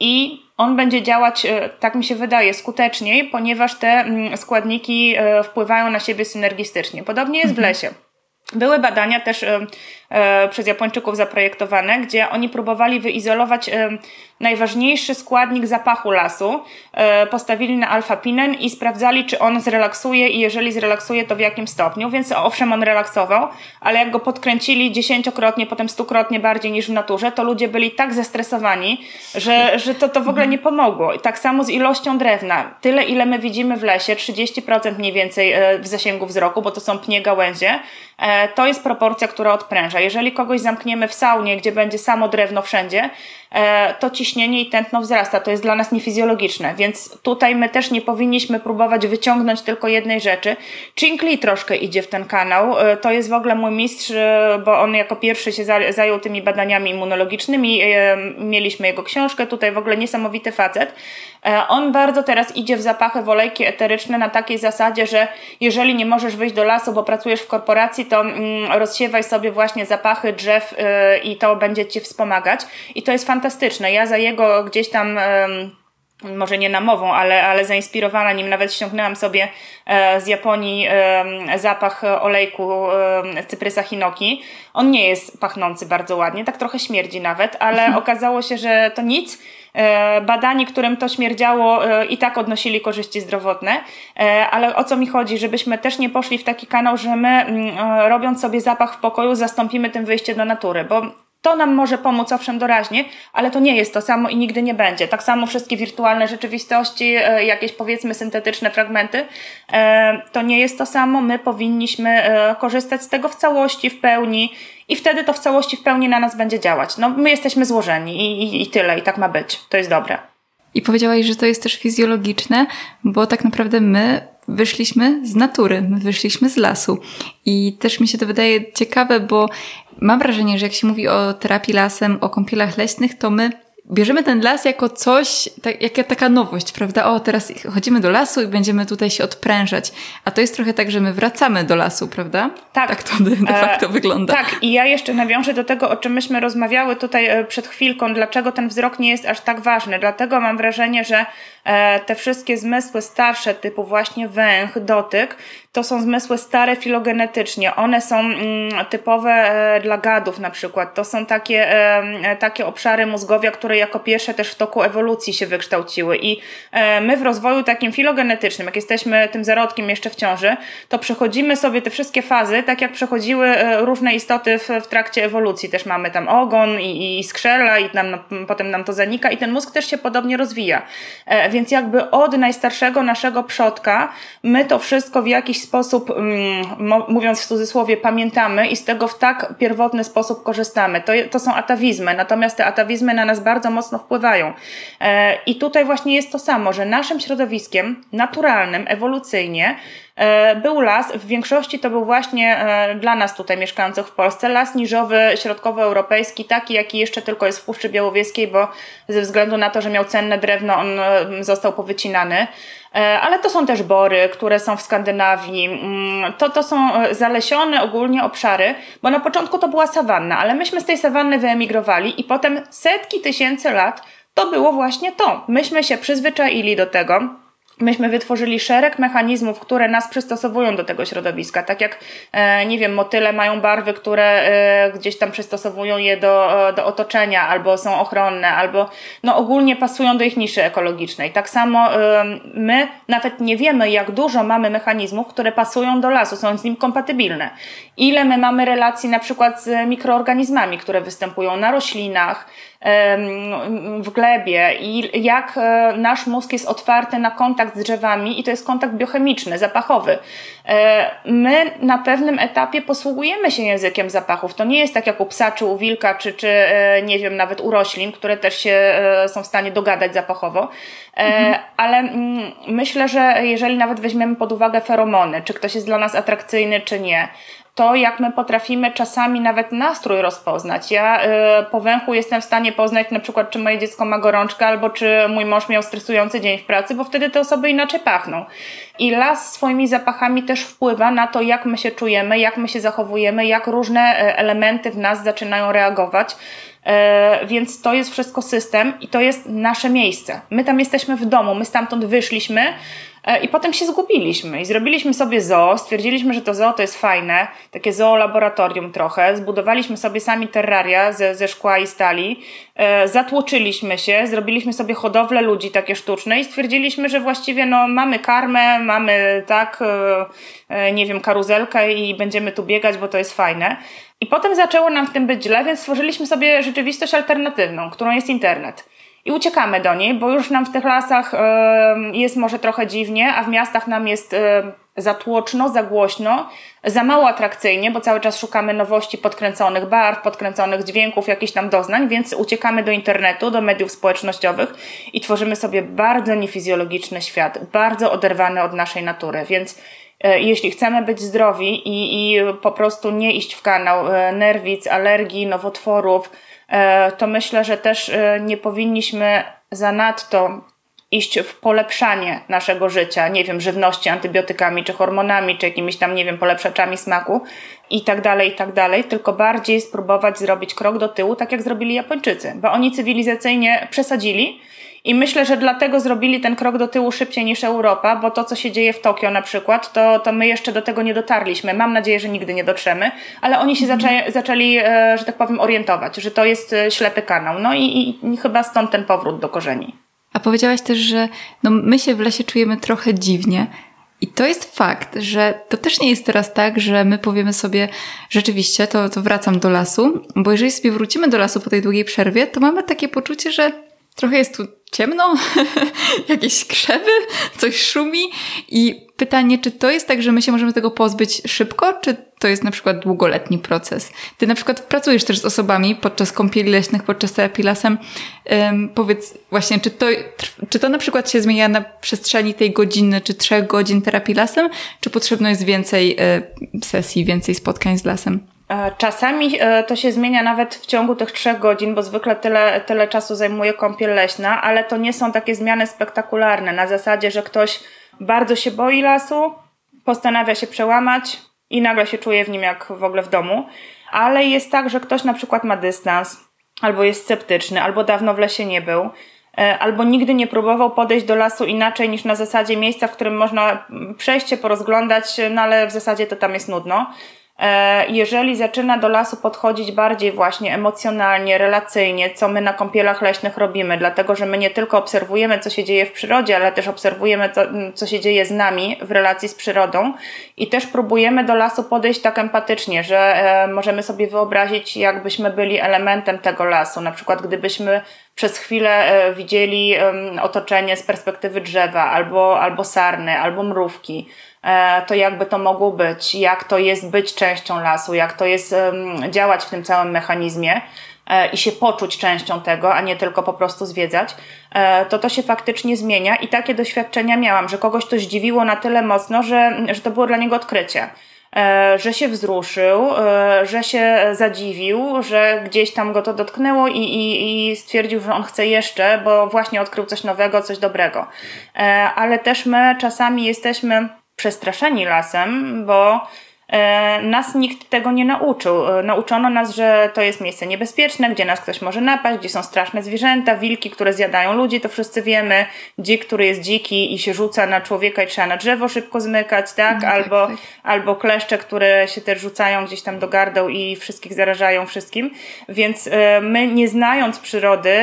i on będzie działać, e, tak mi się wydaje, skuteczniej, ponieważ te mm, składniki e, wpływają na siebie synergistycznie. Podobnie jest w lesie. Były badania też e, przez Japończyków zaprojektowane, gdzie oni próbowali wyizolować najważniejszy składnik zapachu lasu. E, postawili na alfapinen i sprawdzali, czy on zrelaksuje i jeżeli zrelaksuje, to w jakim stopniu. Więc owszem, on relaksował, ale jak go podkręcili dziesięciokrotnie, potem stukrotnie bardziej niż w naturze, to ludzie byli tak zestresowani, że, że to, to w ogóle nie pomogło. I tak samo z ilością drewna. Tyle, ile my widzimy w lesie, 30% mniej więcej e, w zasięgu wzroku, bo to są pnie gałęzie, to jest proporcja, która odpręża. Jeżeli kogoś zamkniemy w saunie, gdzie będzie samo drewno wszędzie, E, to ciśnienie i tętno wzrasta. To jest dla nas niefizjologiczne, więc tutaj my też nie powinniśmy próbować wyciągnąć tylko jednej rzeczy. Chinkli troszkę idzie w ten kanał. E, to jest w ogóle mój mistrz, e, bo on jako pierwszy się zajął tymi badaniami immunologicznymi. Mieliśmy jego książkę, tutaj w ogóle niesamowity facet. On bardzo teraz idzie w zapachy w olejki eteryczne na takiej zasadzie, że jeżeli nie możesz wyjść do lasu, bo pracujesz w korporacji, to mm, rozsiewaj sobie właśnie zapachy drzew i to będzie Cię wspomagać. I to jest fantastyczne fantastyczne. Ja za jego gdzieś tam może nie namową, ale, ale zainspirowana nim nawet ściągnęłam sobie e, z Japonii zapach olejku cyprysa hinoki. On nie jest pachnący bardzo ładnie, tak trochę śmierdzi nawet, ale mhm. okazało się, że to nic. E, badani, którym to śmierdziało e, i tak odnosili korzyści zdrowotne, ale o co mi chodzi, żebyśmy też nie poszli w taki kanał, że my mm, robiąc sobie zapach w pokoju zastąpimy tym wyjście do natury, bo to nam może pomóc, owszem, doraźnie, ale to nie jest to samo i nigdy nie będzie. Tak samo wszystkie wirtualne rzeczywistości, e, jakieś powiedzmy syntetyczne fragmenty, e, to nie jest to samo. My powinniśmy e, korzystać z tego w całości, w pełni i wtedy to w całości, w pełni na nas będzie działać. No, my jesteśmy złożeni i, i, i tyle, i tak ma być. To jest dobre. I powiedziałaś, że to jest też fizjologiczne, bo tak naprawdę my wyszliśmy z natury, my wyszliśmy z lasu. I też mi się to wydaje ciekawe, bo mam wrażenie, że jak się mówi o terapii lasem, o kąpielach leśnych, to my bierzemy ten las jako coś, tak, jak taka nowość, prawda? O, teraz chodzimy do lasu i będziemy tutaj się odprężać. A to jest trochę tak, że my wracamy do lasu, prawda? Tak. Tak to de, de facto e, wygląda. Tak, i ja jeszcze nawiążę do tego, o czym myśmy rozmawiały tutaj e, przed chwilką, dlaczego ten wzrok nie jest aż tak ważny. Dlatego mam wrażenie, że e, te wszystkie zmysły starsze, typu właśnie węch, dotyk, to są zmysły stare filogenetycznie. One są mm, typowe e, dla gadów na przykład. To są takie, e, takie obszary mózgowia, które jako pierwsze też w toku ewolucji się wykształciły. I e, my w rozwoju takim filogenetycznym, jak jesteśmy tym zarodkiem jeszcze w ciąży, to przechodzimy sobie te wszystkie fazy, tak jak przechodziły różne istoty w, w trakcie ewolucji. Też mamy tam ogon i, i skrzela i potem nam to zanika i ten mózg też się podobnie rozwija. Więc jakby od najstarszego naszego przodka my to wszystko w jakiś sposób, mm, mówiąc w cudzysłowie, pamiętamy i z tego w tak pierwotny sposób korzystamy. To, to są atawizmy, natomiast te atawizmy na nas bardzo mocno wpływają. E, I tutaj właśnie jest to samo, że naszym środowiskiem naturalnym, ewolucyjnie, e, był las, w większości to był właśnie e, dla nas tutaj mieszkających w Polsce las niżowy, środkowoeuropejski, taki jaki jeszcze tylko jest w Puszczy Białowieskiej, bo ze względu na to, że miał cenne drewno, on został powycinany. E, ale to są też bory, które są w Skandynawii. Mm, to, to są e, zalesione ogólnie obszary, bo na początku to była sawanna, ale myśmy z tej sawanny wyemigrowali i potem setki tysięcy lat to było właśnie to. Myśmy się przyzwyczaili do tego, myśmy wytworzyli szereg mechanizmów, które nas przystosowują do tego środowiska. Tak jak, e, nie wiem, motyle mają barwy, które e, gdzieś tam przystosowują je do, e, do otoczenia, albo są ochronne, albo no ogólnie pasują do ich niszy ekologicznej. Tak samo my nawet nie wiemy, jak dużo mamy mechanizmów, które pasują do lasu, są z nim kompatybilne. Ile my mamy relacji na przykład z mikroorganizmami, które występują na roślinach, w glebie i jak e, nasz mózg jest otwarty na kontakt z drzewami i to jest kontakt biochemiczny, zapachowy. E, my na pewnym etapie posługujemy się językiem zapachów. To nie jest tak jak u psa, czy u wilka, czy, czy e, nie wiem, nawet u roślin, które też się są w stanie dogadać zapachowo. Mhm. Ale mm, myślę, że jeżeli nawet weźmiemy pod uwagę feromony, czy ktoś jest dla nas atrakcyjny, czy nie, to, jak my potrafimy czasami nawet nastrój rozpoznać. Ja y, po węchu jestem w stanie poznać na przykład, czy moje dziecko ma gorączkę, albo czy mój mąż miał stresujący dzień w pracy, bo wtedy te osoby inaczej pachną. I las swoimi zapachami też wpływa na to, jak my się czujemy, jak my się zachowujemy, jak różne e, elementy w nas zaczynają reagować. E, więc to jest wszystko system i to jest nasze miejsce. My tam jesteśmy w domu, my stamtąd wyszliśmy e, i potem się zgubiliśmy i zrobiliśmy sobie zoo, stwierdziliśmy, że to zoo to jest fajne, takie zoo laboratorium trochę, zbudowaliśmy sobie sami terraria ze, ze szkła i stali, e, zatłoczyliśmy się, zrobiliśmy sobie hodowlę ludzi takie sztuczne i stwierdziliśmy, że właściwie no, mamy karmę, mamy tak, nie wiem, karuzelkę i będziemy tu biegać, bo to jest fajne. I potem zaczęło nam w tym być źle, więc stworzyliśmy sobie rzeczywistość alternatywną, którą jest internet. I uciekamy do niej, bo już nam w tych lasach jest może trochę dziwnie, a w miastach nam jest za tłoczno, za głośno, za mało atrakcyjnie, bo cały czas szukamy nowości podkręconych barw, podkręconych dźwięków, jakichś tam doznań, więc uciekamy do internetu, do mediów społecznościowych i tworzymy sobie bardzo niefizjologiczny świat, bardzo oderwany od naszej natury. Więc jeśli chcemy być zdrowi i, i po prostu nie iść w kanał e, nerwic, alergii, nowotworów, e, to myślę, że też nie powinniśmy zanadto iść w polepszanie naszego życia, nie wiem, żywności, antybiotykami, czy hormonami, czy jakimiś tam, nie wiem, polepszaczami smaku i tak dalej, i tak dalej, tylko bardziej spróbować zrobić krok do tyłu, tak jak zrobili Japończycy, bo oni cywilizacyjnie przesadzili, i myślę, że dlatego zrobili ten krok do tyłu szybciej niż Europa, bo to, co się dzieje w Tokio na przykład, to, to my jeszcze do tego nie dotarliśmy. Mam nadzieję, że nigdy nie dotrzemy, ale oni się mhm. zaczęli, zaczęli, e, że tak powiem, orientować, że to jest e, ślepy kanał. No i, i, i chyba stąd ten powrót do korzeni. A powiedziałaś też, że no my się w lesie czujemy trochę dziwnie. I to jest fakt, że to też nie jest teraz tak, że my powiemy sobie, rzeczywiście, to, to wracam do lasu, bo jeżeli sobie wrócimy do lasu po tej długiej przerwie, to mamy takie poczucie, że trochę jest tu ciemno, jakieś krzewy, coś szumi i pytanie, czy to jest tak, że my się możemy tego pozbyć szybko, czy to jest na przykład długoletni proces? Ty na przykład pracujesz też z osobami podczas kąpieli leśnych, podczas terapii lasem. Um, powiedz właśnie, czy to, czy to na przykład się zmienia na przestrzeni tej godziny, czy trzech godzin terapii lasem, czy potrzebno jest więcej y, sesji, więcej spotkań z lasem? E, czasami e, to się zmienia nawet w ciągu tych trzech godzin, bo zwykle tyle, tyle czasu zajmuje kąpiel leśna, ale to nie są takie zmiany spektakularne. Na zasadzie, że ktoś bardzo się boi lasu, postanawia się przełamać i nagle się czuje w nim jak w ogóle w domu. Ale jest tak, że ktoś na przykład ma dystans, albo jest sceptyczny, albo dawno w lesie nie był, e, albo nigdy nie próbował podejść do lasu inaczej niż na zasadzie miejsca, w którym można przejść się, porozglądać, no ale w zasadzie to tam jest nudno jeżeli zaczyna do lasu podchodzić bardziej właśnie emocjonalnie, relacyjnie, co my na kąpielach leśnych robimy, dlatego że my nie tylko obserwujemy, co się dzieje w przyrodzie, ale też obserwujemy, co, co się dzieje z nami w relacji z przyrodą i też próbujemy do lasu podejść tak empatycznie, że e, możemy sobie wyobrazić, jakbyśmy byli elementem tego lasu. Na przykład, gdybyśmy przez chwilę e, widzieli otoczenie z perspektywy drzewa, albo, albo sarny, albo mrówki, E, to jakby to mogło być, jak to jest być częścią lasu, jak to jest działać w tym całym mechanizmie e, i się poczuć częścią tego, a nie tylko po prostu zwiedzać, e, to to się faktycznie zmienia i takie doświadczenia miałam, że kogoś to zdziwiło na tyle mocno, że, że to było dla niego odkrycie. Że się wzruszył, że się zadziwił, że gdzieś tam go to dotknęło i, i, i stwierdził, że on chce jeszcze, bo właśnie odkrył coś nowego, coś dobrego. Ale też my czasami jesteśmy przestraszeni lasem, bo nas nikt tego nie nauczył. E, nauczono nas, że to jest miejsce niebezpieczne, gdzie nas ktoś może napaść, gdzie są straszne zwierzęta, wilki, które zjadają ludzi, to wszyscy wiemy. Dzik, który jest dziki i się rzuca na człowieka i trzeba na drzewo szybko zmykać, tak? No, albo, tak, tak. albo kleszcze, które się też rzucają gdzieś tam do gardeł i wszystkich zarażają wszystkim. Więc e, my, nie znając przyrody,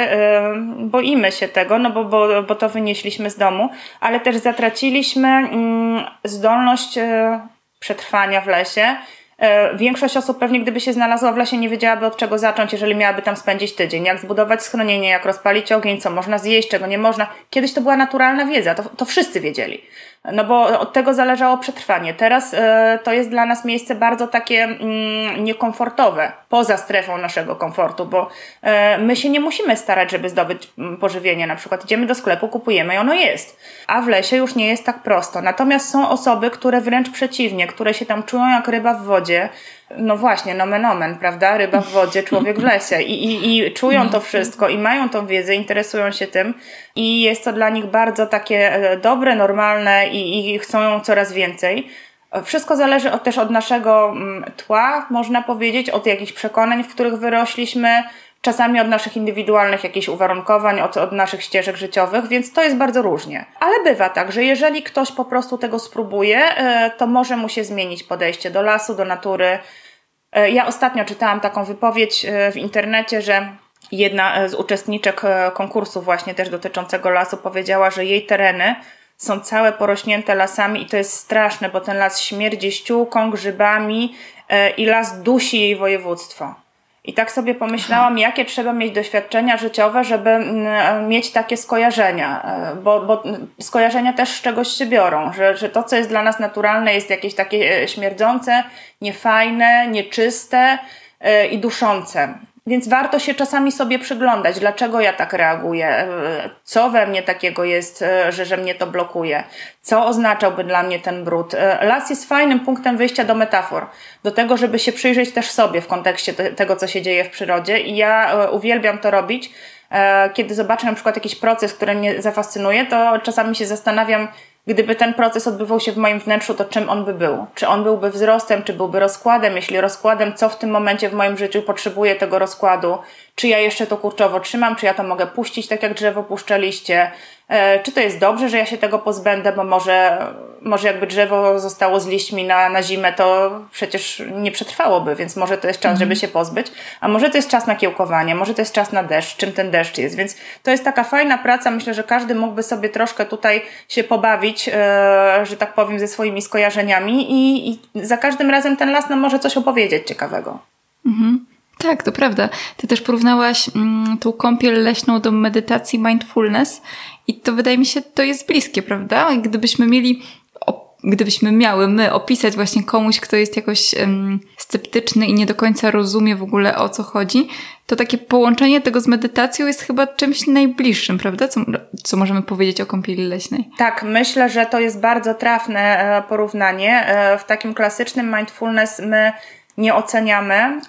boimy się tego, no bo, bo, bo to wynieśliśmy z domu, ale też zatraciliśmy mm, zdolność przetrwania w lesie. E, większość osób pewnie gdyby się znalazła w lesie nie wiedziałaby od czego zacząć, jeżeli miałaby tam spędzić tydzień. Jak zbudować schronienie, jak rozpalić ogień, co można zjeść, czego nie można. Kiedyś to była naturalna wiedza, to, to wszyscy wiedzieli. No bo od tego zależało przetrwanie. Teraz y, to jest dla nas miejsce bardzo takie mm, niekomfortowe, poza strefą naszego komfortu, bo y, my się nie musimy starać, żeby zdobyć mm, pożywienie. Na przykład idziemy do sklepu, kupujemy i ono jest. A w lesie już nie jest tak prosto. Natomiast są osoby, które wręcz przeciwnie, które się tam czują jak ryba w wodzie. No właśnie, nomen omen, prawda? Ryba w wodzie, człowiek w lesie. I, i, i czują to wszystko i mają tą wiedzę, interesują się tym i jest to dla nich bardzo takie e, dobre, normalne i, i chcą ją coraz więcej. Wszystko zależy od, też od naszego mm, tła, można powiedzieć, od jakichś przekonań, w których wyrośliśmy, czasami od naszych indywidualnych jakichś uwarunkowań, od, od naszych ścieżek życiowych, więc to jest bardzo różnie. Ale bywa tak, że jeżeli ktoś po prostu tego spróbuje, e, to może mu się zmienić podejście do lasu, do natury. E, ja ostatnio czytałam taką wypowiedź e, w internecie, że jedna z uczestniczek konkursu właśnie też dotyczącego lasu powiedziała, że jej tereny są całe porośnięte lasami i to jest straszne, bo ten las śmierdzi ściółką, grzybami i las dusi jej województwo. I tak sobie pomyślałam, jakie trzeba mieć doświadczenia życiowe, żeby mm, mieć takie skojarzenia, e, bo, bo skojarzenia też z czegoś się biorą, że, że to, co jest dla nas naturalne, jest jakieś takie e, śmierdzące, niefajne, nieczyste e, i duszące. Więc warto się czasami sobie przyglądać, dlaczego ja tak reaguję, co we mnie takiego jest, że, że mnie to blokuje, co oznaczałby dla mnie ten brud. Las jest fajnym punktem wyjścia do metafor, do tego, żeby się przyjrzeć też sobie w kontekście te, tego, co się dzieje w przyrodzie i ja e, uwielbiam to robić. E, kiedy zobaczę na przykład jakiś proces, który mnie zafascynuje, to czasami się zastanawiam, Gdyby ten proces odbywał się w moim wnętrzu, to czym on by był? Czy on byłby wzrostem, czy byłby rozkładem? Jeśli rozkładem, co w tym momencie w moim życiu potrzebuje tego rozkładu? Czy ja jeszcze to kurczowo trzymam? Czy ja to mogę puścić tak jak drzewo puszcza liście? E, czy to jest dobrze, że ja się tego pozbędę, bo może, może jakby drzewo zostało z liśćmi na, na zimę, to przecież nie przetrwałoby, więc może to jest czas, żeby mhm. się pozbyć, a może to jest czas na kiełkowanie, może to jest czas na deszcz, czym ten deszcz jest, więc to jest taka fajna praca, myślę, że każdy mógłby sobie troszkę tutaj się pobawić, e, że tak powiem, ze swoimi skojarzeniami i, i za każdym razem ten las nam może coś opowiedzieć ciekawego. Mhm. Tak, to prawda. Ty też porównałaś mm, tą kąpiel leśną do medytacji mindfulness i to wydaje mi się, to jest bliskie, prawda? Gdybyśmy mieli gdybyśmy miały my opisać właśnie komuś, kto jest jakoś um, sceptyczny i nie do końca rozumie w ogóle o co chodzi, to takie połączenie tego z medytacją jest chyba czymś najbliższym, prawda? Co, co możemy powiedzieć o kąpieli leśnej? Tak, myślę, że to jest bardzo trafne e, porównanie. E, w takim klasycznym mindfulness my nie oceniamy,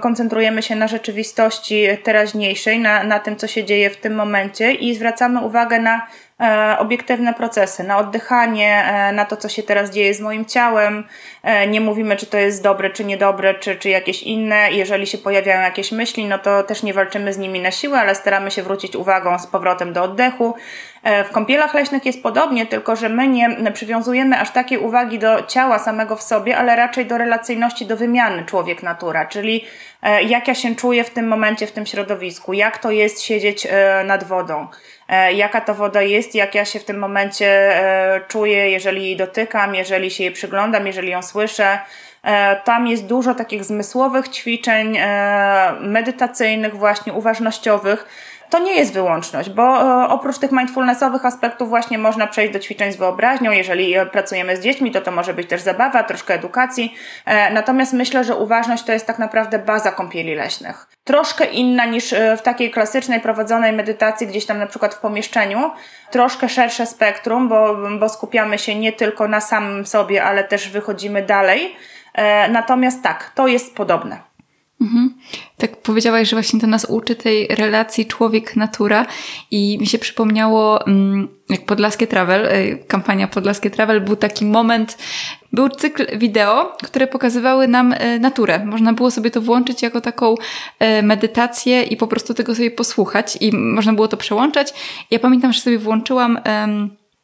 koncentrujemy się na rzeczywistości teraźniejszej, na, na tym, co się dzieje w tym momencie i zwracamy uwagę na obiektywne procesy, na oddychanie, e, na to, co się teraz dzieje z moim ciałem. E, nie mówimy, czy to jest dobre, czy niedobre, czy, czy jakieś inne. Jeżeli się pojawiają jakieś myśli, no to też nie walczymy z nimi na siłę, ale staramy się wrócić uwagą z powrotem do oddechu. W kąpielach leśnych jest podobnie, tylko że my nie przywiązujemy aż takiej uwagi do ciała samego w sobie, ale raczej do relacyjności, do wymiany człowiek-natura, czyli jak ja się czuję w tym momencie, w tym środowisku, jak to jest siedzieć nad wodą. E, jaka ta woda jest, jak ja się w tym momencie e, czuję, jeżeli jej dotykam, jeżeli się jej przyglądam, jeżeli ją słyszę. E, tam jest dużo takich zmysłowych ćwiczeń, medytacyjnych, właśnie uważnościowych to nie jest wyłączność, bo e, oprócz tych mindfulnessowych aspektów właśnie można przejść do ćwiczeń z wyobraźnią. Jeżeli e, pracujemy z dziećmi, to to może być też zabawa, troszkę edukacji. E, natomiast myślę, że uważność to jest tak naprawdę baza kąpieli leśnych. Troszkę inna niż w takiej klasycznej prowadzonej medytacji gdzieś tam na przykład w pomieszczeniu. Troszkę szersze spektrum, bo, bo skupiamy się nie tylko na samym sobie, ale też wychodzimy dalej. Natomiast tak, to jest podobne. Mhm. Tak powiedziałaś, że właśnie to nas uczy tej relacji człowiek-natura i mi się przypomniało, mm, jak Podlaskie Travel, y, kampania Podlaskie Travel, był taki moment, był cykl wideo, które pokazywały nam y, naturę. Można było sobie to włączyć jako taką y, medytację i po prostu tego sobie posłuchać i można było to przełączać. Ja pamiętam, że sobie włączyłam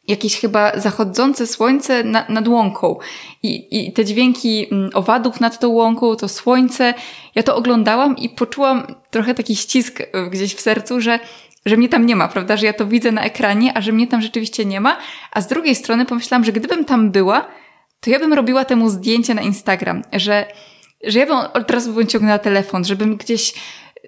jakieś chyba zachodzące słońce na, nad łąką I, i te dźwięki mm, owadów nad tą łąką, to słońce. Ja to oglądałam i poczułam trochę taki ścisk e, gdzieś w sercu, że, że mnie tam nie ma, prawda? Że ja to widzę na ekranie, a że mnie tam rzeczywiście nie ma. A z drugiej strony pomyślałam, że gdybym tam była, to ja bym robiła temu zdjęcie na Instagram, że, że ja bym od razu bym ciągnęła telefon, żebym gdzieś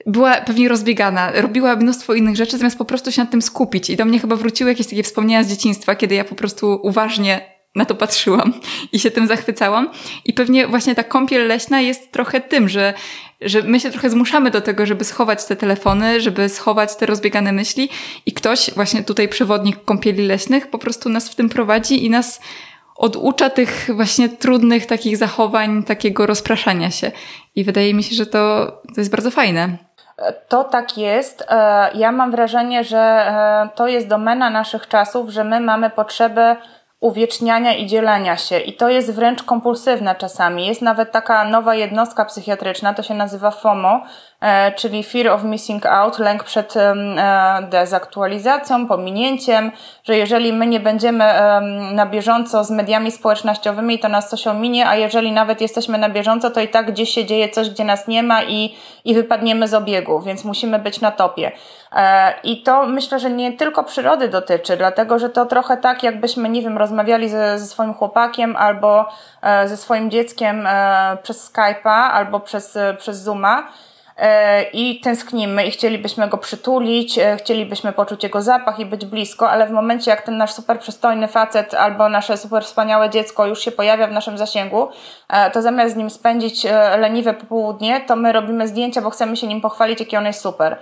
była pewnie rozbiegana, robiła mnóstwo innych rzeczy, zamiast po prostu się nad tym skupić. I do mnie chyba wróciły jakieś takie wspomnienia z dzieciństwa, kiedy ja po prostu uważnie na to patrzyłam i się tym zachwycałam. I pewnie właśnie ta kąpiel leśna jest trochę tym, że, że my się trochę zmuszamy do tego, żeby schować te telefony, żeby schować te rozbiegane myśli i ktoś, właśnie tutaj przewodnik kąpieli leśnych, po prostu nas w tym prowadzi i nas oducza tych właśnie trudnych takich zachowań, takiego rozpraszania się. I wydaje mi się, że to, to jest bardzo fajne. To tak jest. E, ja mam wrażenie, że e, to jest domena naszych czasów, że my mamy potrzebę uwieczniania i dzielenia się. I to jest wręcz kompulsywne czasami. Jest nawet taka nowa jednostka psychiatryczna, to się nazywa FOMO, czyli fear of missing out, lęk przed e, dezaktualizacją, pominięciem, że jeżeli my nie będziemy na bieżąco z mediami społecznościowymi, to nas coś ominie, a jeżeli nawet jesteśmy na bieżąco, to i tak gdzieś się dzieje coś, gdzie nas nie ma i, i wypadniemy z obiegu, więc musimy być na topie. E, I to myślę, że nie tylko przyrody dotyczy, dlatego że to trochę tak, jakbyśmy, nie wiem, rozmawiali ze, ze swoim chłopakiem albo ze swoim dzieckiem przez Skype'a albo przez, przez Zooma E, i tęsknimy i chcielibyśmy go przytulić, e, chcielibyśmy poczuć jego zapach i być blisko, ale w momencie jak ten nasz super przystojny facet albo nasze super wspaniałe dziecko już się pojawia w naszym zasięgu, e, to zamiast z nim spędzić leniwe popołudnie, to my robimy zdjęcia, bo chcemy się nim pochwalić, jaki on jest super.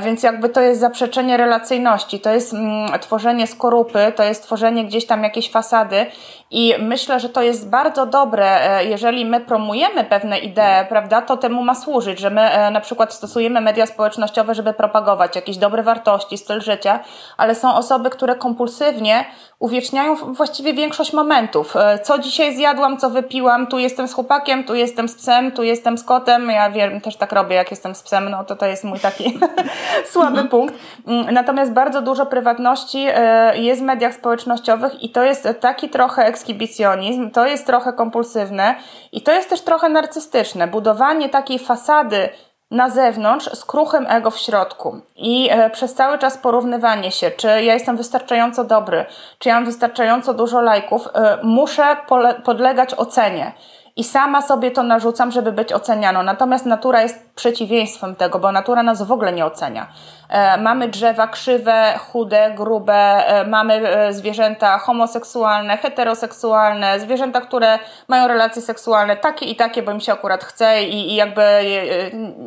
Więc jakby to jest zaprzeczenie relacyjności, to jest mm, tworzenie skorupy, to jest tworzenie gdzieś tam jakiejś fasady i myślę, że to jest bardzo dobre, jeżeli my promujemy pewne idee, prawda, to temu ma służyć, że my E, na przykład stosujemy media społecznościowe, żeby propagować jakieś dobre wartości, styl życia, ale są osoby, które kompulsywnie uwieczniają właściwie większość momentów. E, co dzisiaj zjadłam, co wypiłam, tu jestem z chłopakiem, tu jestem z psem, tu jestem z kotem. Ja wiem, też tak robię, jak jestem z psem, no to to jest mój taki słaby mhm. punkt. Mm, natomiast bardzo dużo prywatności e, jest w mediach społecznościowych i to jest taki trochę ekshibicjonizm, to jest trochę kompulsywne i to jest też trochę narcystyczne. Budowanie takiej fasady na zewnątrz z kruchym ego w środku. I e, przez cały czas porównywanie się, czy ja jestem wystarczająco dobry, czy ja mam wystarczająco dużo lajków, e, muszę podlegać ocenie i sama sobie to narzucam, żeby być ocenianą. Natomiast natura jest przeciwieństwem tego, bo natura nas w ogóle nie ocenia. E, mamy drzewa krzywe, chude, grube, e, mamy e, zwierzęta homoseksualne, heteroseksualne, zwierzęta, które mają relacje seksualne takie i takie, bo im się akurat chce i, i jakby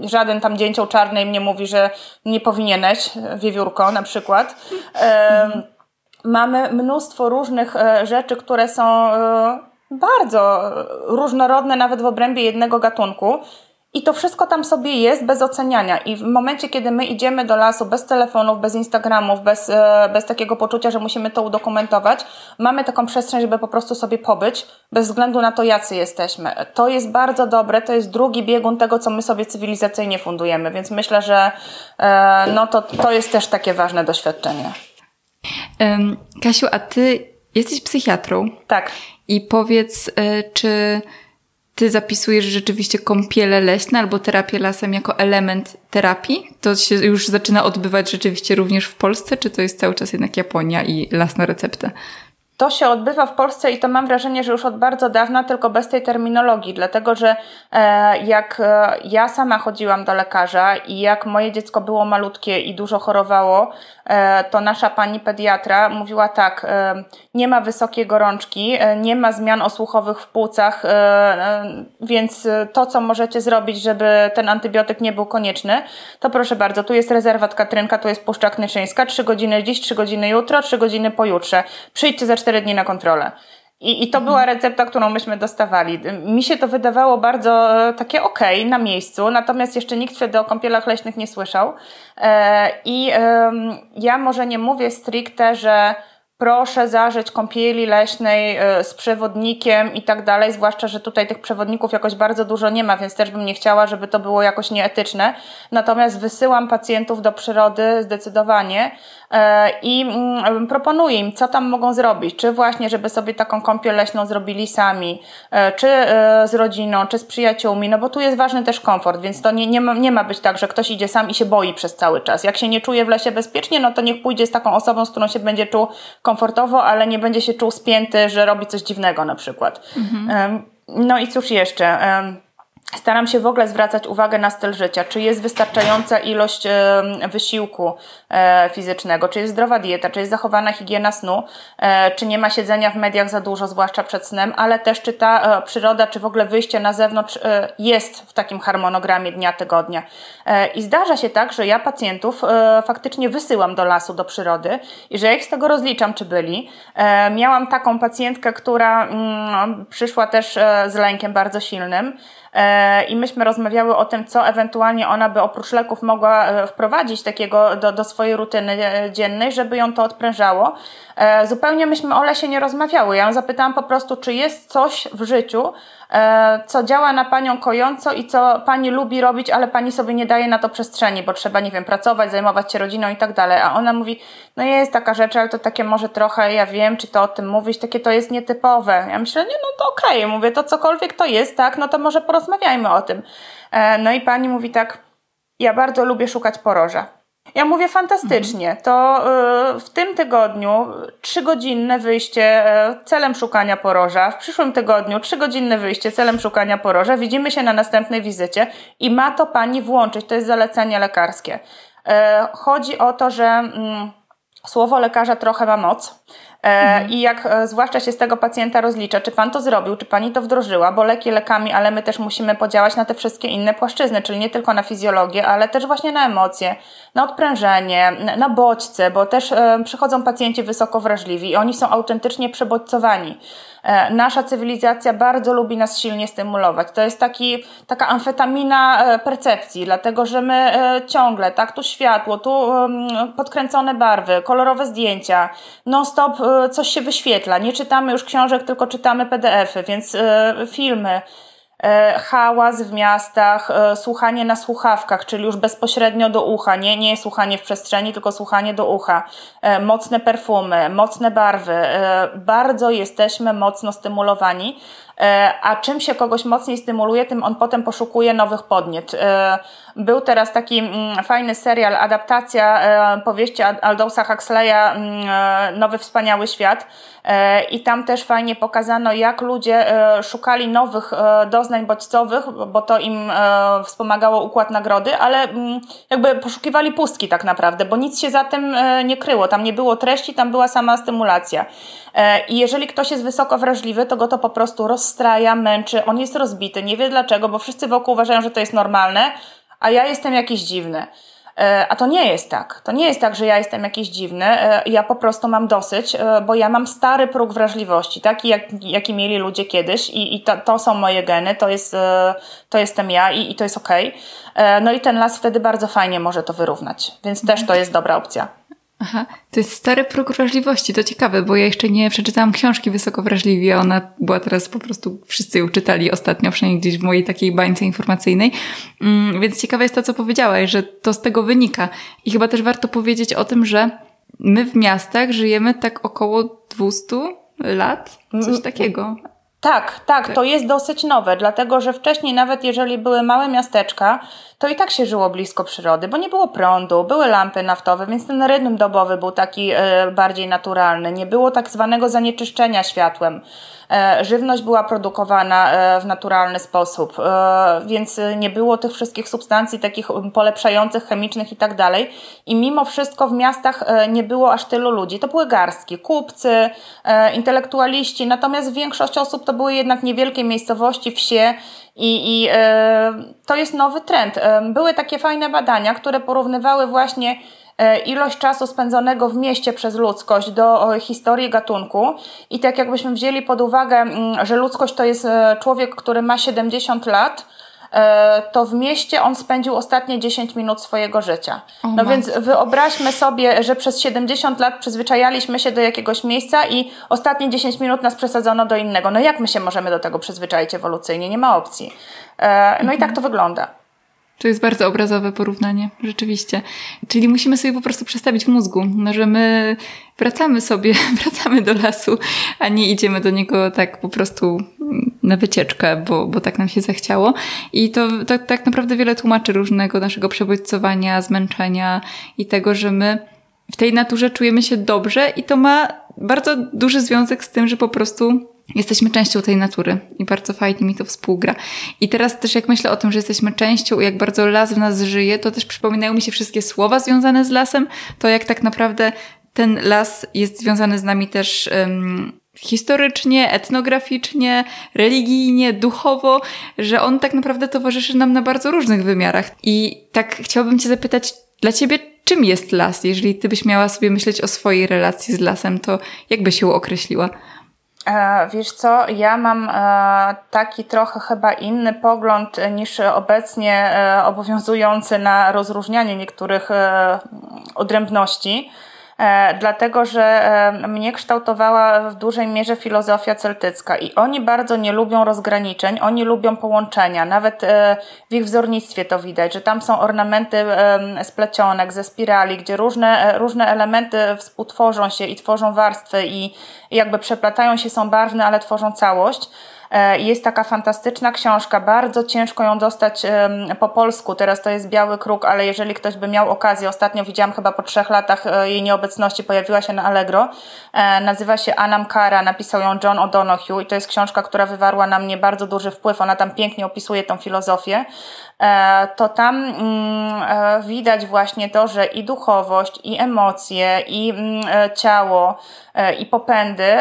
żaden tam dzięcioł czarny im nie mówi, że nie powinieneś, wiewiórko na przykład. Mamy mnóstwo różnych rzeczy, które są bardzo różnorodne nawet w obrębie jednego gatunku. I to wszystko tam sobie jest bez oceniania. I w momencie, kiedy my idziemy do lasu bez telefonów, bez Instagramów, bez, e, bez takiego poczucia, że musimy to udokumentować, mamy taką przestrzeń, żeby po prostu sobie pobyć, bez względu na to, jacy jesteśmy. To jest bardzo dobre, to jest drugi biegun tego, co my sobie cywilizacyjnie fundujemy, więc myślę, że e, no to, to jest też takie ważne doświadczenie. Kasiu, a ty jesteś psychiatrą? Tak. I powiedz, e, czy ty zapisujesz rzeczywiście kąpiele leśne albo terapię lasem jako element terapii? To się już zaczyna odbywać rzeczywiście również w Polsce, czy to jest cały czas jednak Japonia i las na receptę? To się odbywa w Polsce i to mam wrażenie, że już od bardzo dawna, tylko bez tej terminologii, dlatego że e, jak e, ja sama chodziłam do lekarza i jak moje dziecko było malutkie i dużo chorowało, to nasza pani pediatra mówiła tak, nie ma wysokiej gorączki, nie ma zmian osłuchowych w płucach, więc to, co możecie zrobić, żeby ten antybiotyk nie był konieczny, to proszę bardzo, tu jest rezerwat Katrynka, tu jest Puszczak Nyczyńska, trzy godziny dziś, trzy godziny jutro, trzy godziny pojutrze. Przyjdźcie za cztery dni na kontrolę. I, I to była recepta, którą myśmy dostawali. Mi się to wydawało bardzo e, takie okej okay, na miejscu, natomiast jeszcze nikt wtedy o kąpielach leśnych nie słyszał. E, I ja może nie mówię stricte, że proszę zażyć kąpieli leśnej e, z przewodnikiem i tak dalej, zwłaszcza, że tutaj tych przewodników jakoś bardzo dużo nie ma, więc też bym nie chciała, żeby to było jakoś nieetyczne. Natomiast wysyłam pacjentów do przyrody zdecydowanie e, i mm, proponuję im, co tam mogą zrobić. Czy właśnie, żeby sobie taką kąpiel leśną zrobili sami, e, czy z rodziną, czy z przyjaciółmi, no bo tu jest ważny też komfort, więc to nie, nie, ma, nie ma być tak, że ktoś idzie sam i się boi przez cały czas. Jak się nie czuje w lesie bezpiecznie, no to niech pójdzie z taką osobą, z którą się będzie czuł ale nie będzie się czuł spięty, że robi coś dziwnego na przykład. Mhm. No i cóż jeszcze? Staram się w ogóle zwracać uwagę na styl życia, czy jest wystarczająca ilość wysiłku e, fizycznego, czy jest zdrowa dieta, czy jest zachowana higiena snu, e, czy nie ma siedzenia w mediach za dużo, zwłaszcza przed snem, ale też czy ta e, przyroda, czy w ogóle wyjście na zewnątrz jest w takim harmonogramie dnia, tygodnia. I zdarza się tak, że ja pacjentów faktycznie wysyłam do lasu, do przyrody i że ja ich z tego rozliczam, czy byli. Miałam taką pacjentkę, która mm, przyszła też z lękiem bardzo silnym. E, i myśmy rozmawiały o tym, co ewentualnie ona by oprócz leków mogła e, wprowadzić takiego do, do swojej rutyny e, dziennej, żeby ją to odprężało. Zupełnie myśmy o lesie nie rozmawiały. Ja ją zapytałam po prostu, czy jest coś w życiu, co działa na panią kojąco i co pani lubi robić, ale pani sobie nie daje na to przestrzeni, bo trzeba, nie wiem, pracować, zajmować się rodziną i tak dalej. A ona mówi, no jest taka rzecz, ale to takie może trochę, ja wiem, czy to o tym mówić, takie to jest nietypowe. Ja myślę, nie, no to okej, okay. mówię, to cokolwiek to jest, tak, no to może porozmawiajmy o tym. E, no i pani mówi tak, ja bardzo lubię szukać poroża. Ja mówię fantastycznie. To y, w tym tygodniu trzygodzinne wyjście y, celem szukania poroża. W przyszłym tygodniu trzygodzinne wyjście celem szukania poroża. Widzimy się na następnej wizycie i ma to pani włączyć. To jest zalecenie lekarskie. Y, chodzi o to, że mm, słowo lekarza trochę ma moc. E, mhm. I jak e, zwłaszcza się z tego pacjenta rozlicza, czy pan to zrobił, czy pani to wdrożyła, bo leki lekami, ale my też musimy podziałać na te wszystkie inne płaszczyzny, czyli nie tylko na fizjologię, ale też właśnie na emocje, na odprężenie, na bodźce, bo też e, przychodzą pacjenci wysoko wrażliwi i oni są autentycznie przebodźcowani. E, nasza cywilizacja bardzo lubi nas silnie stymulować. To jest taki, taka amfetamina e, percepcji, dlatego że my e, ciągle, tak, tu światło, tu podkręcone barwy, kolorowe zdjęcia, non-stop coś się wyświetla. Nie czytamy już książek, tylko czytamy PDF-y, więc filmy. E, hałas w miastach, e, słuchanie na słuchawkach, czyli już bezpośrednio do ucha, nie, nie słuchanie w przestrzeni, tylko słuchanie do ucha, e, mocne perfumy, mocne barwy, bardzo jesteśmy mocno stymulowani, a czym się kogoś mocniej stymuluje, tym on potem poszukuje nowych podniet. Był teraz taki mm, fajny serial, adaptacja powieści Aldousa Huxleya, mm, Nowy Wspaniały Świat i tam też fajnie pokazano, jak ludzie szukali nowych doznań bodźcowych, bo to im e, wspomagało układ nagrody, ale mm, jakby poszukiwali pustki tak naprawdę, bo nic się za tym e, nie kryło. Tam nie było treści, tam była sama stymulacja. E, I jeżeli ktoś jest wysoko wrażliwy, to go to po prostu rozstraja, męczy, on jest rozbity, nie wie dlaczego, bo wszyscy wokół uważają, że to jest normalne, a ja jestem jakiś dziwny. E, a to nie jest tak. To nie jest tak, że ja jestem jakiś dziwny. E, ja po prostu mam dosyć, bo ja mam stary próg wrażliwości, taki jak, jaki mieli ludzie kiedyś i, i to, to są moje geny, to, jest, to jestem ja i, i to jest okej. Okay. No i ten las wtedy bardzo fajnie może to wyrównać, więc też to jest dobra opcja. Aha, to jest stary próg wrażliwości, to ciekawe, bo ja jeszcze nie przeczytałam książki Wysoko Wrażliwi, a ona była teraz po prostu, wszyscy ją czytali ostatnio, przynajmniej gdzieś w mojej takiej bańce informacyjnej, mm, więc ciekawe jest to, co powiedziałaś, że to z tego wynika. I chyba też warto powiedzieć o tym, że my w miastach żyjemy tak około 200 lat, coś mm, takiego. Tak, tak, to jest dosyć nowe, dlatego że wcześniej, nawet jeżeli były małe miasteczka, to i tak się żyło blisko przyrody, bo nie było prądu, były lampy naftowe, więc ten rytm dobowy był taki e, bardziej naturalny. Nie było tak zwanego zanieczyszczenia światłem. E, żywność była produkowana e, w naturalny sposób, więc nie było tych wszystkich substancji takich polepszających, chemicznych i tak dalej. I mimo wszystko w miastach nie było aż tylu ludzi. To były garstki, kupcy, intelektualiści, natomiast większość osób to były jednak niewielkie miejscowości, wsie i, i e, to jest nowy trend. E, były takie fajne badania, które porównywały właśnie e, ilość czasu spędzonego w mieście przez ludzkość do historii gatunku. I tak jakbyśmy wzięli pod uwagę, mm, że ludzkość to jest człowiek, który ma 70 lat, E, to w mieście on spędził ostatnie 10 minut swojego życia. no więc wyobraźmy sobie, że przez 70 lat przyzwyczajaliśmy się do jakiegoś miejsca i ostatnie 10 minut nas przesadzono do innego. No jak my się możemy do tego przyzwyczaić ewolucyjnie? Nie ma opcji. E, no mhm. i tak to wygląda. To jest bardzo obrazowe porównanie, rzeczywiście. Czyli musimy sobie po prostu przestawić w mózgu, no, że my wracamy sobie, wracamy do lasu, a nie idziemy do niego tak po prostu na wycieczkę, bo, bo tak nam się zachciało. I to, to tak naprawdę wiele tłumaczy różnego naszego przebodźcowania, zmęczenia i tego, że my w tej naturze czujemy się dobrze i to ma bardzo duży związek z tym, że po prostu jesteśmy częścią tej natury i bardzo fajnie mi to współgra. I teraz też jak myślę o tym, że jesteśmy częścią, jak bardzo las w nas żyje, to też przypominają mi się wszystkie słowa związane z lasem, to jak tak naprawdę ten las jest związany z nami też um, historycznie, etnograficznie, religijnie, duchowo, że on tak naprawdę towarzyszy nam na bardzo różnych wymiarach. I tak chciałabym Cię zapytać, dla Ciebie czym jest las? Jeżeli Ty byś miała sobie myśleć o swojej relacji z lasem, to jak byś ją określiła? E, wiesz co, ja mam e, taki trochę chyba inny pogląd niż obecnie e, obowiązujący na rozróżnianie niektórych odrębności. E, dlatego że e, mnie kształtowała w dużej mierze filozofia celtycka i oni bardzo nie lubią rozgraniczeń, oni lubią połączenia. Nawet e, w ich wzornictwie to widać, że tam są ornamenty z plecionek, ze spirali, gdzie różne, różne elementy współtworzą się i tworzą warstwy i jakby przeplatają się, są barwne, ale tworzą całość. E, jest taka fantastyczna książka, bardzo ciężko ją dostać po polsku. Teraz to jest Biały Kruk, ale jeżeli ktoś by miał okazję, ostatnio widziałam chyba po trzech latach e, jej nieobecności, pojawiła się na Allegro. E, nazywa się Anam Kara, napisał ją John O'Donoghue i to jest książka, która wywarła na mnie bardzo duży wpływ. Ona tam pięknie opisuje tą filozofię. To tam mm, widać właśnie to, że i duchowość, i emocje, i mm, ciało, i popędy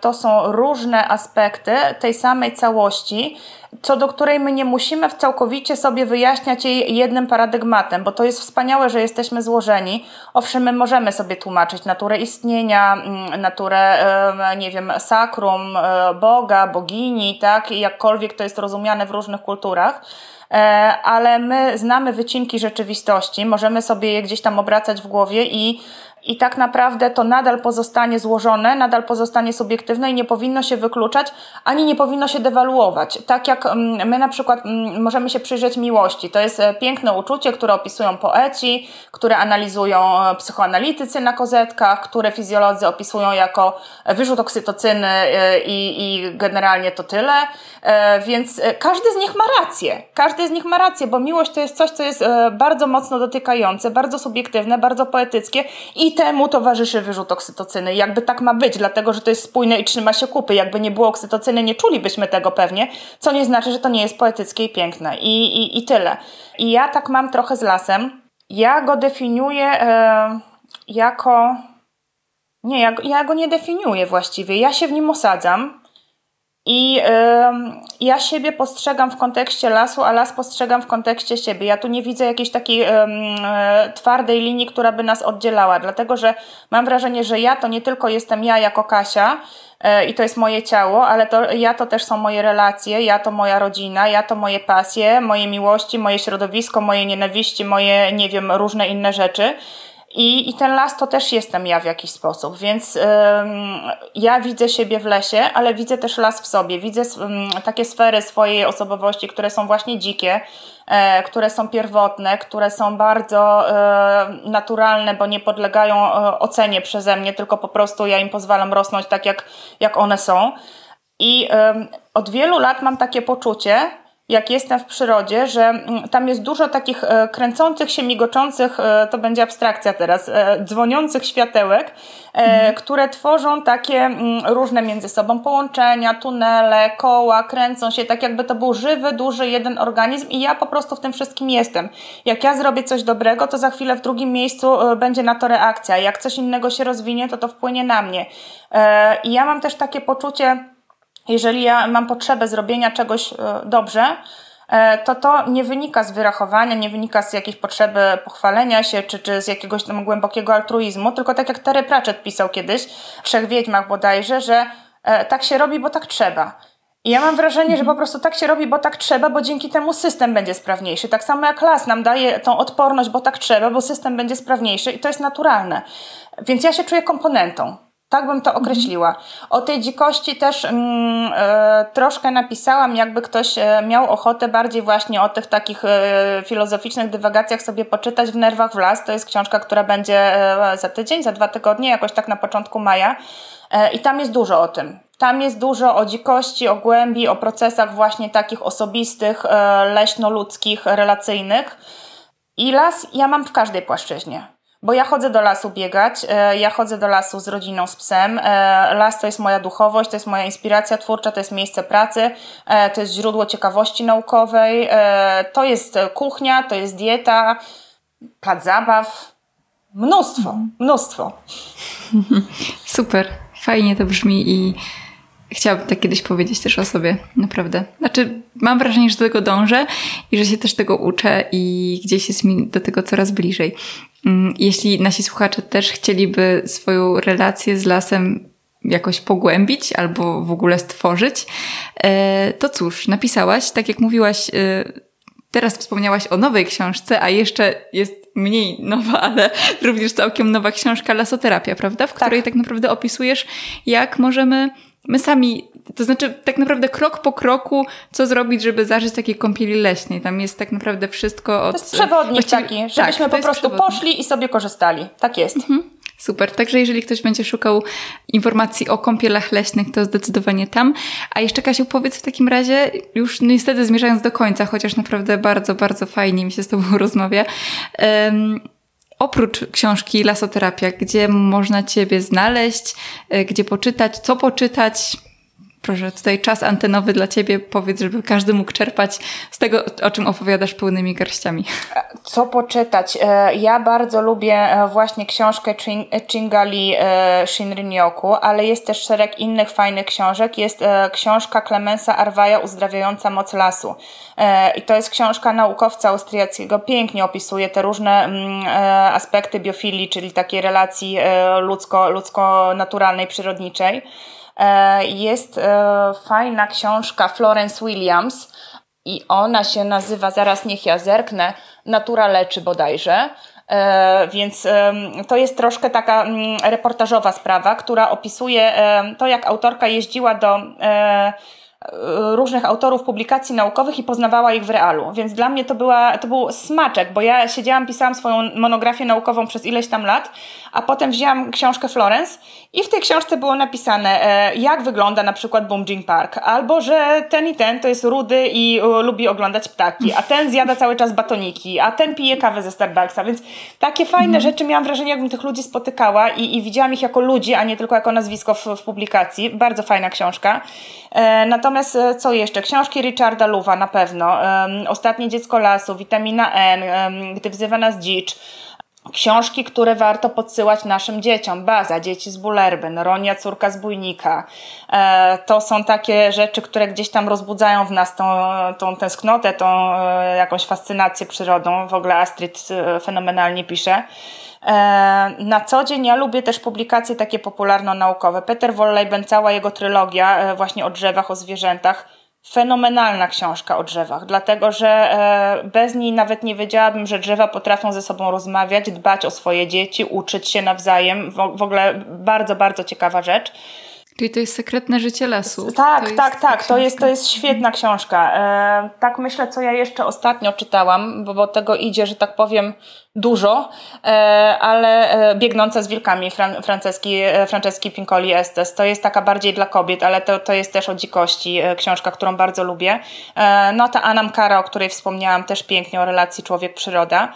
to są różne aspekty tej samej całości, co do której my nie musimy całkowicie sobie wyjaśniać jej jednym paradygmatem, bo to jest wspaniałe, że jesteśmy złożeni. Owszem, my możemy sobie tłumaczyć naturę istnienia, mm, naturę, nie wiem, sakrum, e, Boga, bogini, tak, jakkolwiek to jest rozumiane w różnych kulturach e, ale my znamy wycinki rzeczywistości, możemy sobie je gdzieś tam obracać w głowie i i tak naprawdę to nadal pozostanie złożone, nadal pozostanie subiektywne i nie powinno się wykluczać, ani nie powinno się dewaluować. Tak jak mm, my na przykład mm, możemy się przyjrzeć miłości. To jest e, piękne uczucie, które opisują poeci, które analizują e, psychoanalitycy na kozetkach, które fizjolodzy opisują jako wyrzut oksytocyny e, i, i generalnie to tyle. Więc każdy z nich ma rację. Każdy z nich ma rację, bo miłość to jest coś, co jest bardzo mocno dotykające, bardzo subiektywne, bardzo poetyckie i temu towarzyszy wyrzut oksytocyny. Jakby tak ma być, dlatego że to jest spójne i trzyma się kupy. Jakby nie było oksytocyny, nie czulibyśmy tego pewnie, co nie znaczy, że to nie jest poetyckie i piękne. I, i, i tyle. I ja tak mam trochę z lasem. Ja go definiuję e, jako. Nie, ja, ja go nie definiuję właściwie. Ja się w nim osadzam. I y, ja siebie postrzegam w kontekście lasu, a las postrzegam w kontekście siebie. Ja tu nie widzę jakiejś takiej y, y, twardej linii, która by nas oddzielała, dlatego że mam wrażenie, że ja to nie tylko jestem ja jako Kasia e, i to jest moje ciało, ale to ja to też są moje relacje, ja to moja rodzina, ja to moje pasje, moje miłości, moje środowisko, moje nienawiści, moje, nie wiem, różne inne rzeczy. I, I ten las to też jestem ja w jakiś sposób, więc ym, ja widzę siebie w lesie, ale widzę też las w sobie. Widzę ym, takie sfery swojej osobowości, które są właśnie dzikie, e, które są pierwotne, które są bardzo e, naturalne, bo nie podlegają e, ocenie przeze mnie, tylko po prostu ja im pozwalam rosnąć tak, jak, jak one są. I od wielu lat mam takie poczucie, jak jestem w przyrodzie, że mm, tam jest dużo takich e, kręcących się, migoczących, e, to będzie abstrakcja teraz, e, dzwoniących światełek, mhm. które tworzą takie mm, różne między sobą połączenia, tunele, koła, kręcą się, tak jakby to był żywy, duży jeden organizm i ja po prostu w tym wszystkim jestem. Jak ja zrobię coś dobrego, to za chwilę w drugim miejscu będzie na to reakcja. Jak coś innego się rozwinie, to to wpłynie na mnie. I ja mam też takie poczucie, jeżeli ja mam potrzebę zrobienia czegoś e, dobrze, e, to to nie wynika z wyrachowania, nie wynika z jakiejś potrzeby pochwalenia się, czy, czy z jakiegoś tam głębokiego altruizmu, tylko tak jak Terry Pratchett pisał kiedyś w Trzech Wiedźmach bodajże, że e, tak się robi, bo tak trzeba. I ja mam wrażenie, że po prostu tak się robi, bo tak trzeba, bo dzięki temu system będzie sprawniejszy. Tak samo jak las nam daje tą odporność, bo tak trzeba, bo system będzie sprawniejszy i to jest naturalne. Więc ja się czuję komponentą. Tak bym to określiła. O tej dzikości też mm, e, troszkę napisałam, jakby ktoś e, miał ochotę bardziej właśnie o tych takich e, filozoficznych dywagacjach sobie poczytać w Nerwach w las. To jest książka, która będzie e, za tydzień, za dwa tygodnie, jakoś tak na początku maja. E, I tam jest dużo o tym. Tam jest dużo o dzikości, o głębi, o procesach właśnie takich osobistych, e, leśno-ludzkich, relacyjnych. I las ja mam w każdej płaszczyźnie Bo ja chodzę do lasu biegać, e, ja chodzę do lasu z rodziną, z psem. E, las to jest moja duchowość, to jest moja inspiracja twórcza, to jest miejsce pracy, e, to jest źródło ciekawości naukowej, to jest kuchnia, to jest dieta, plac zabaw. Mnóstwo, mnóstwo. Super, fajnie to brzmi i chciałabym tak kiedyś powiedzieć też o sobie, naprawdę. Znaczy, mam wrażenie, że do tego dążę i że się też tego uczę i gdzieś jest mi do tego coraz bliżej. Mm, jeśli nasi słuchacze też chcieliby swoją relację z lasem jakoś pogłębić albo w ogóle stworzyć, e, to cóż, napisałaś, tak jak mówiłaś, e, teraz wspomniałaś o nowej książce, a jeszcze jest mniej nowa, ale również całkiem nowa książka Lasoterapia, prawda? W której tak, tak naprawdę opisujesz, jak możemy my sami, to znaczy tak naprawdę krok po kroku, co zrobić, żeby zażyć takiej kąpieli leśnej. Tam jest tak naprawdę wszystko od... To jest przewodnik taki, żebyśmy tak, po prostu poszli i sobie korzystali. Tak jest. Mhm. Super. Także jeżeli ktoś będzie szukał informacji o kąpielach leśnych, to zdecydowanie tam. A jeszcze Kasiu, powiedz w takim razie, już niestety zmierzając do końca, chociaż naprawdę bardzo, bardzo fajnie mi się z Tobą rozmawia. Um, oprócz książki Lasoterapia, gdzie można Ciebie znaleźć, e, gdzie poczytać, co poczytać? Proszę, tutaj czas antenowy dla Ciebie. Powiedz, żeby każdy mógł czerpać z tego, o czym opowiadasz pełnymi garściami. Co poczytać? E, ja bardzo lubię e, właśnie książkę Chingali Shinrin-yoku, ale jest też szereg innych fajnych książek. Jest książka Clemensa Arwaja Uzdrawiająca Moc Lasu. I to jest książka naukowca austriackiego. Pięknie opisuje te różne mm, aspekty biofilii, czyli takiej relacji ludzko, ludzko-naturalnej, przyrodniczej. E, jest e, fajna książka Florence Williams i ona się nazywa, zaraz niech ja zerknę, Natura leczy bodajże. E, więc to jest troszkę taka mm, reportażowa sprawa, która opisuje to, jak autorka jeździła do różnych autorów publikacji naukowych i poznawała ich w realu. Więc dla mnie to, była, to był smaczek, bo ja siedziałam, pisałam swoją monografię naukową przez ileś tam lat, a potem wzięłam książkę Florence i w tej książce było napisane, e, jak wygląda na przykład Boomjing Park, albo że ten i ten to jest rudy i lubi oglądać ptaki, a ten zjada cały czas batoniki, a ten pije kawę ze Starbucksa, więc takie fajne mhm. rzeczy miałam wrażenie, jakbym tych ludzi spotykała i, i widziałam ich jako ludzi, a nie tylko jako nazwisko w, w publikacji. Bardzo fajna książka. E, natomiast e, co jeszcze? Książki Richarda Luwa na pewno. Ostatnie dziecko lasu, Witamina N, Gdy wzywa nas dzicz. Książki, które warto podsyłać naszym dzieciom. Baza, dzieci z Bullerby, Ronia, córka z Bójnika. E, to są takie rzeczy, które gdzieś tam rozbudzają w nas tą, tą tęsknotę, tą jakąś fascynację przyrodą. W ogóle Astrid fenomenalnie pisze. Na co dzień ja lubię też publikacje takie popularno-naukowe. Peter Wolleben, cała jego trylogia właśnie o drzewach, o zwierzętach fenomenalna książka o drzewach, dlatego że e, bez niej nawet nie wiedziałabym, że drzewa potrafią ze sobą rozmawiać, dbać o swoje dzieci, uczyć się nawzajem. W ogóle bardzo, bardzo ciekawa rzecz. Czyli to jest sekretne życie lasu. Tak, tak, tak. To jest, to jest świetna książka. E, tak myślę, co ja jeszcze ostatnio czytałam, bo, bo tego idzie, że tak powiem, dużo, e, ale e, Biegnące z wilkami Fran Franceski, e, Franceski Pincoli Estes. To jest taka bardziej dla kobiet, ale to, to jest też o dzikości książka, którą bardzo lubię. No ta Anam Kara, o której wspomniałam, też pięknie o relacji człowiek-przyroda.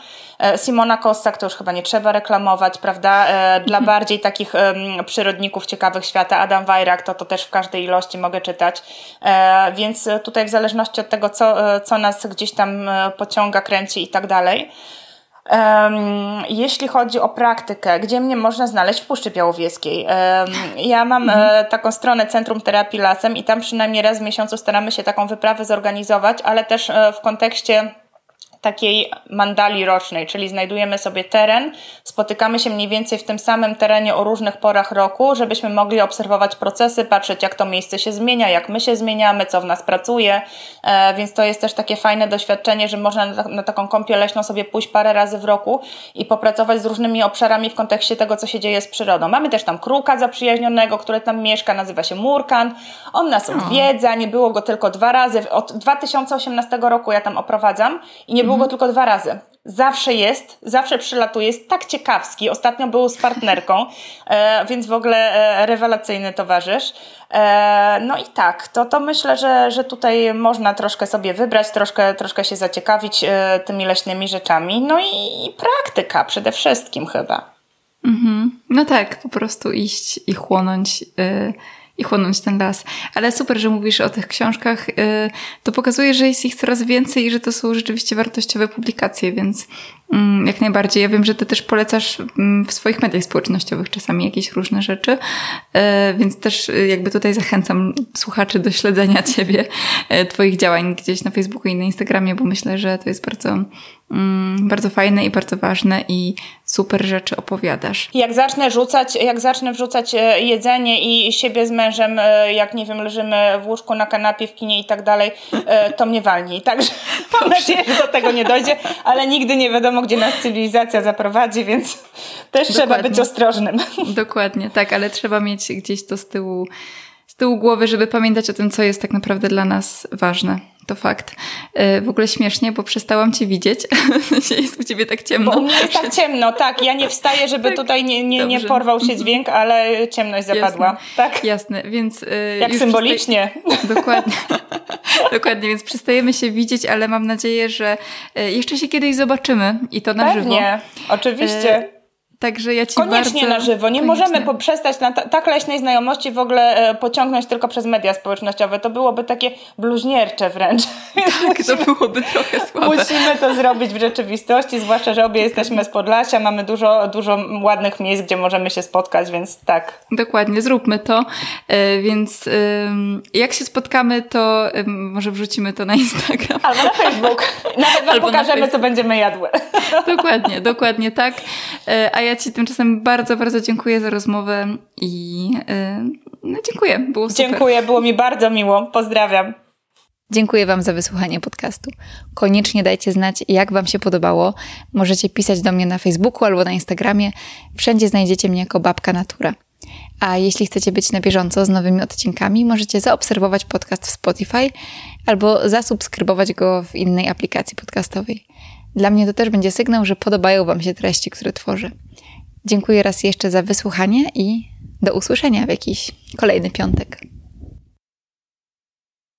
Simona Kossak to już chyba nie trzeba reklamować, prawda? Dla bardziej takich przyrodników ciekawych świata Adam Wajrak, to to też w każdej ilości mogę czytać. Więc tutaj w zależności od tego, co, co nas gdzieś tam pociąga, kręci i tak dalej. Jeśli chodzi o praktykę, gdzie mnie można znaleźć w Puszczy Białowieskiej? Ja mam e, mhm. taką stronę Centrum Terapii Lasem i tam przynajmniej raz w miesiącu staramy się taką wyprawę zorganizować, ale też e, w kontekście takiej mandali rocznej, czyli znajdujemy sobie teren, spotykamy się mniej więcej w tym samym terenie o różnych porach roku, żebyśmy mogli obserwować procesy, patrzeć jak to miejsce się zmienia, jak my się zmieniamy, co w nas pracuje, e, więc to jest też takie fajne doświadczenie, że można na, na taką kąpiel leśną sobie pójść parę razy w roku i popracować z różnymi obszarami w kontekście tego, co się dzieje z przyrodą. Mamy też tam kruka zaprzyjaźnionego, który tam mieszka, nazywa się Murkan. On nas odwiedza, nie było go tylko dwa razy. Od 2018 roku ja tam oprowadzam i nie było go tylko dwa razy. zawsze jest, zawsze przylatuje, jest tak ciekawski. Ostatnio był z partnerką, e, więc w ogóle e, rewelacyjny towarzysz. E, no i tak, to, to myślę, że, że tutaj można troszkę sobie wybrać, troszkę, troszkę się zaciekawić tymi leśnymi rzeczami. No i, i praktyka przede wszystkim chyba. Mhm. No tak, po prostu iść i chłonąć. Y i chłonąć ten las. Ale super, że mówisz o tych książkach. Y, to pokazuje, że jest ich coraz więcej i że to są rzeczywiście wartościowe publikacje, więc mm, jak najbardziej. Ja wiem, że ty też polecasz mm, w swoich mediach społecznościowych czasami jakieś różne rzeczy, y, więc też y, jakby tutaj zachęcam słuchaczy do śledzenia ciebie, twoich działań gdzieś na Facebooku i na Instagramie, bo myślę, że to jest bardzo Mm, bardzo fajne i bardzo ważne i super rzeczy opowiadasz. Jak zacznę rzucać, jak zacznę wrzucać e, jedzenie i siebie z mężem, e, jak nie wiem, leżymy w łóżku na kanapie, w kinie i tak dalej, e, to mnie walni. Także mam nadzieję, że do tego nie dojdzie, ale nigdy nie wiadomo, gdzie nas cywilizacja zaprowadzi, więc też Dokładnie. trzeba być ostrożnym. Dokładnie, tak, ale trzeba mieć gdzieś to z tyłu z tyłu głowy, żeby pamiętać o tym, co jest tak naprawdę dla nas ważne to fakt. E, w ogóle śmiesznie, bo przestałam cię widzieć. jest u ciebie tak ciemno. Bo u mnie jest tak ciemno, tak. Ja nie wstaję, żeby tak. tutaj nie, nie, nie porwał się dźwięk, ale ciemność zapadła. Jasne. Tak? Jasne, więc... E, Jak symbolicznie. Dokładnie. Dokładnie, więc przestajemy się widzieć, ale mam nadzieję, że e, jeszcze się kiedyś zobaczymy i to na Pewnie. żywo. Pewnie, oczywiście. Także ja ci Koniecznie bardzo... na żywo. Nie Koniecznie. możemy poprzestać na tak leśnej znajomości w ogóle e, pociągnąć tylko przez media społecznościowe. To byłoby takie bluźniercze wręcz. Tak, musimy, to byłoby trochę słabe. Musimy to zrobić w rzeczywistości, zwłaszcza, że obie jesteśmy z Podlasia, mamy dużo, dużo ładnych miejsc, gdzie możemy się spotkać, więc tak. Dokładnie, zróbmy to. E, więc jak się spotkamy, to może wrzucimy to na Instagram. Albo na Facebook. Nawet wam Albo pokażemy, co będziemy jadły. Dokładnie, dokładnie tak. E, a ja ja Ci tymczasem bardzo, bardzo dziękuję za rozmowę i yy, no, dziękuję. Było super. Dziękuję, było mi bardzo miło. Pozdrawiam. Dziękuję Wam za wysłuchanie podcastu. Koniecznie dajcie znać, jak Wam się podobało. Możecie pisać do mnie na Facebooku albo na Instagramie. Wszędzie znajdziecie mnie jako Babka Natura. A jeśli chcecie być na bieżąco z nowymi odcinkami, możecie zaobserwować podcast w Spotify albo zasubskrybować go w innej aplikacji podcastowej. Dla mnie to też będzie sygnał, że podobają Wam się treści, które tworzę. Dziękuję raz jeszcze za wysłuchanie i do usłyszenia w jakiś kolejny piątek.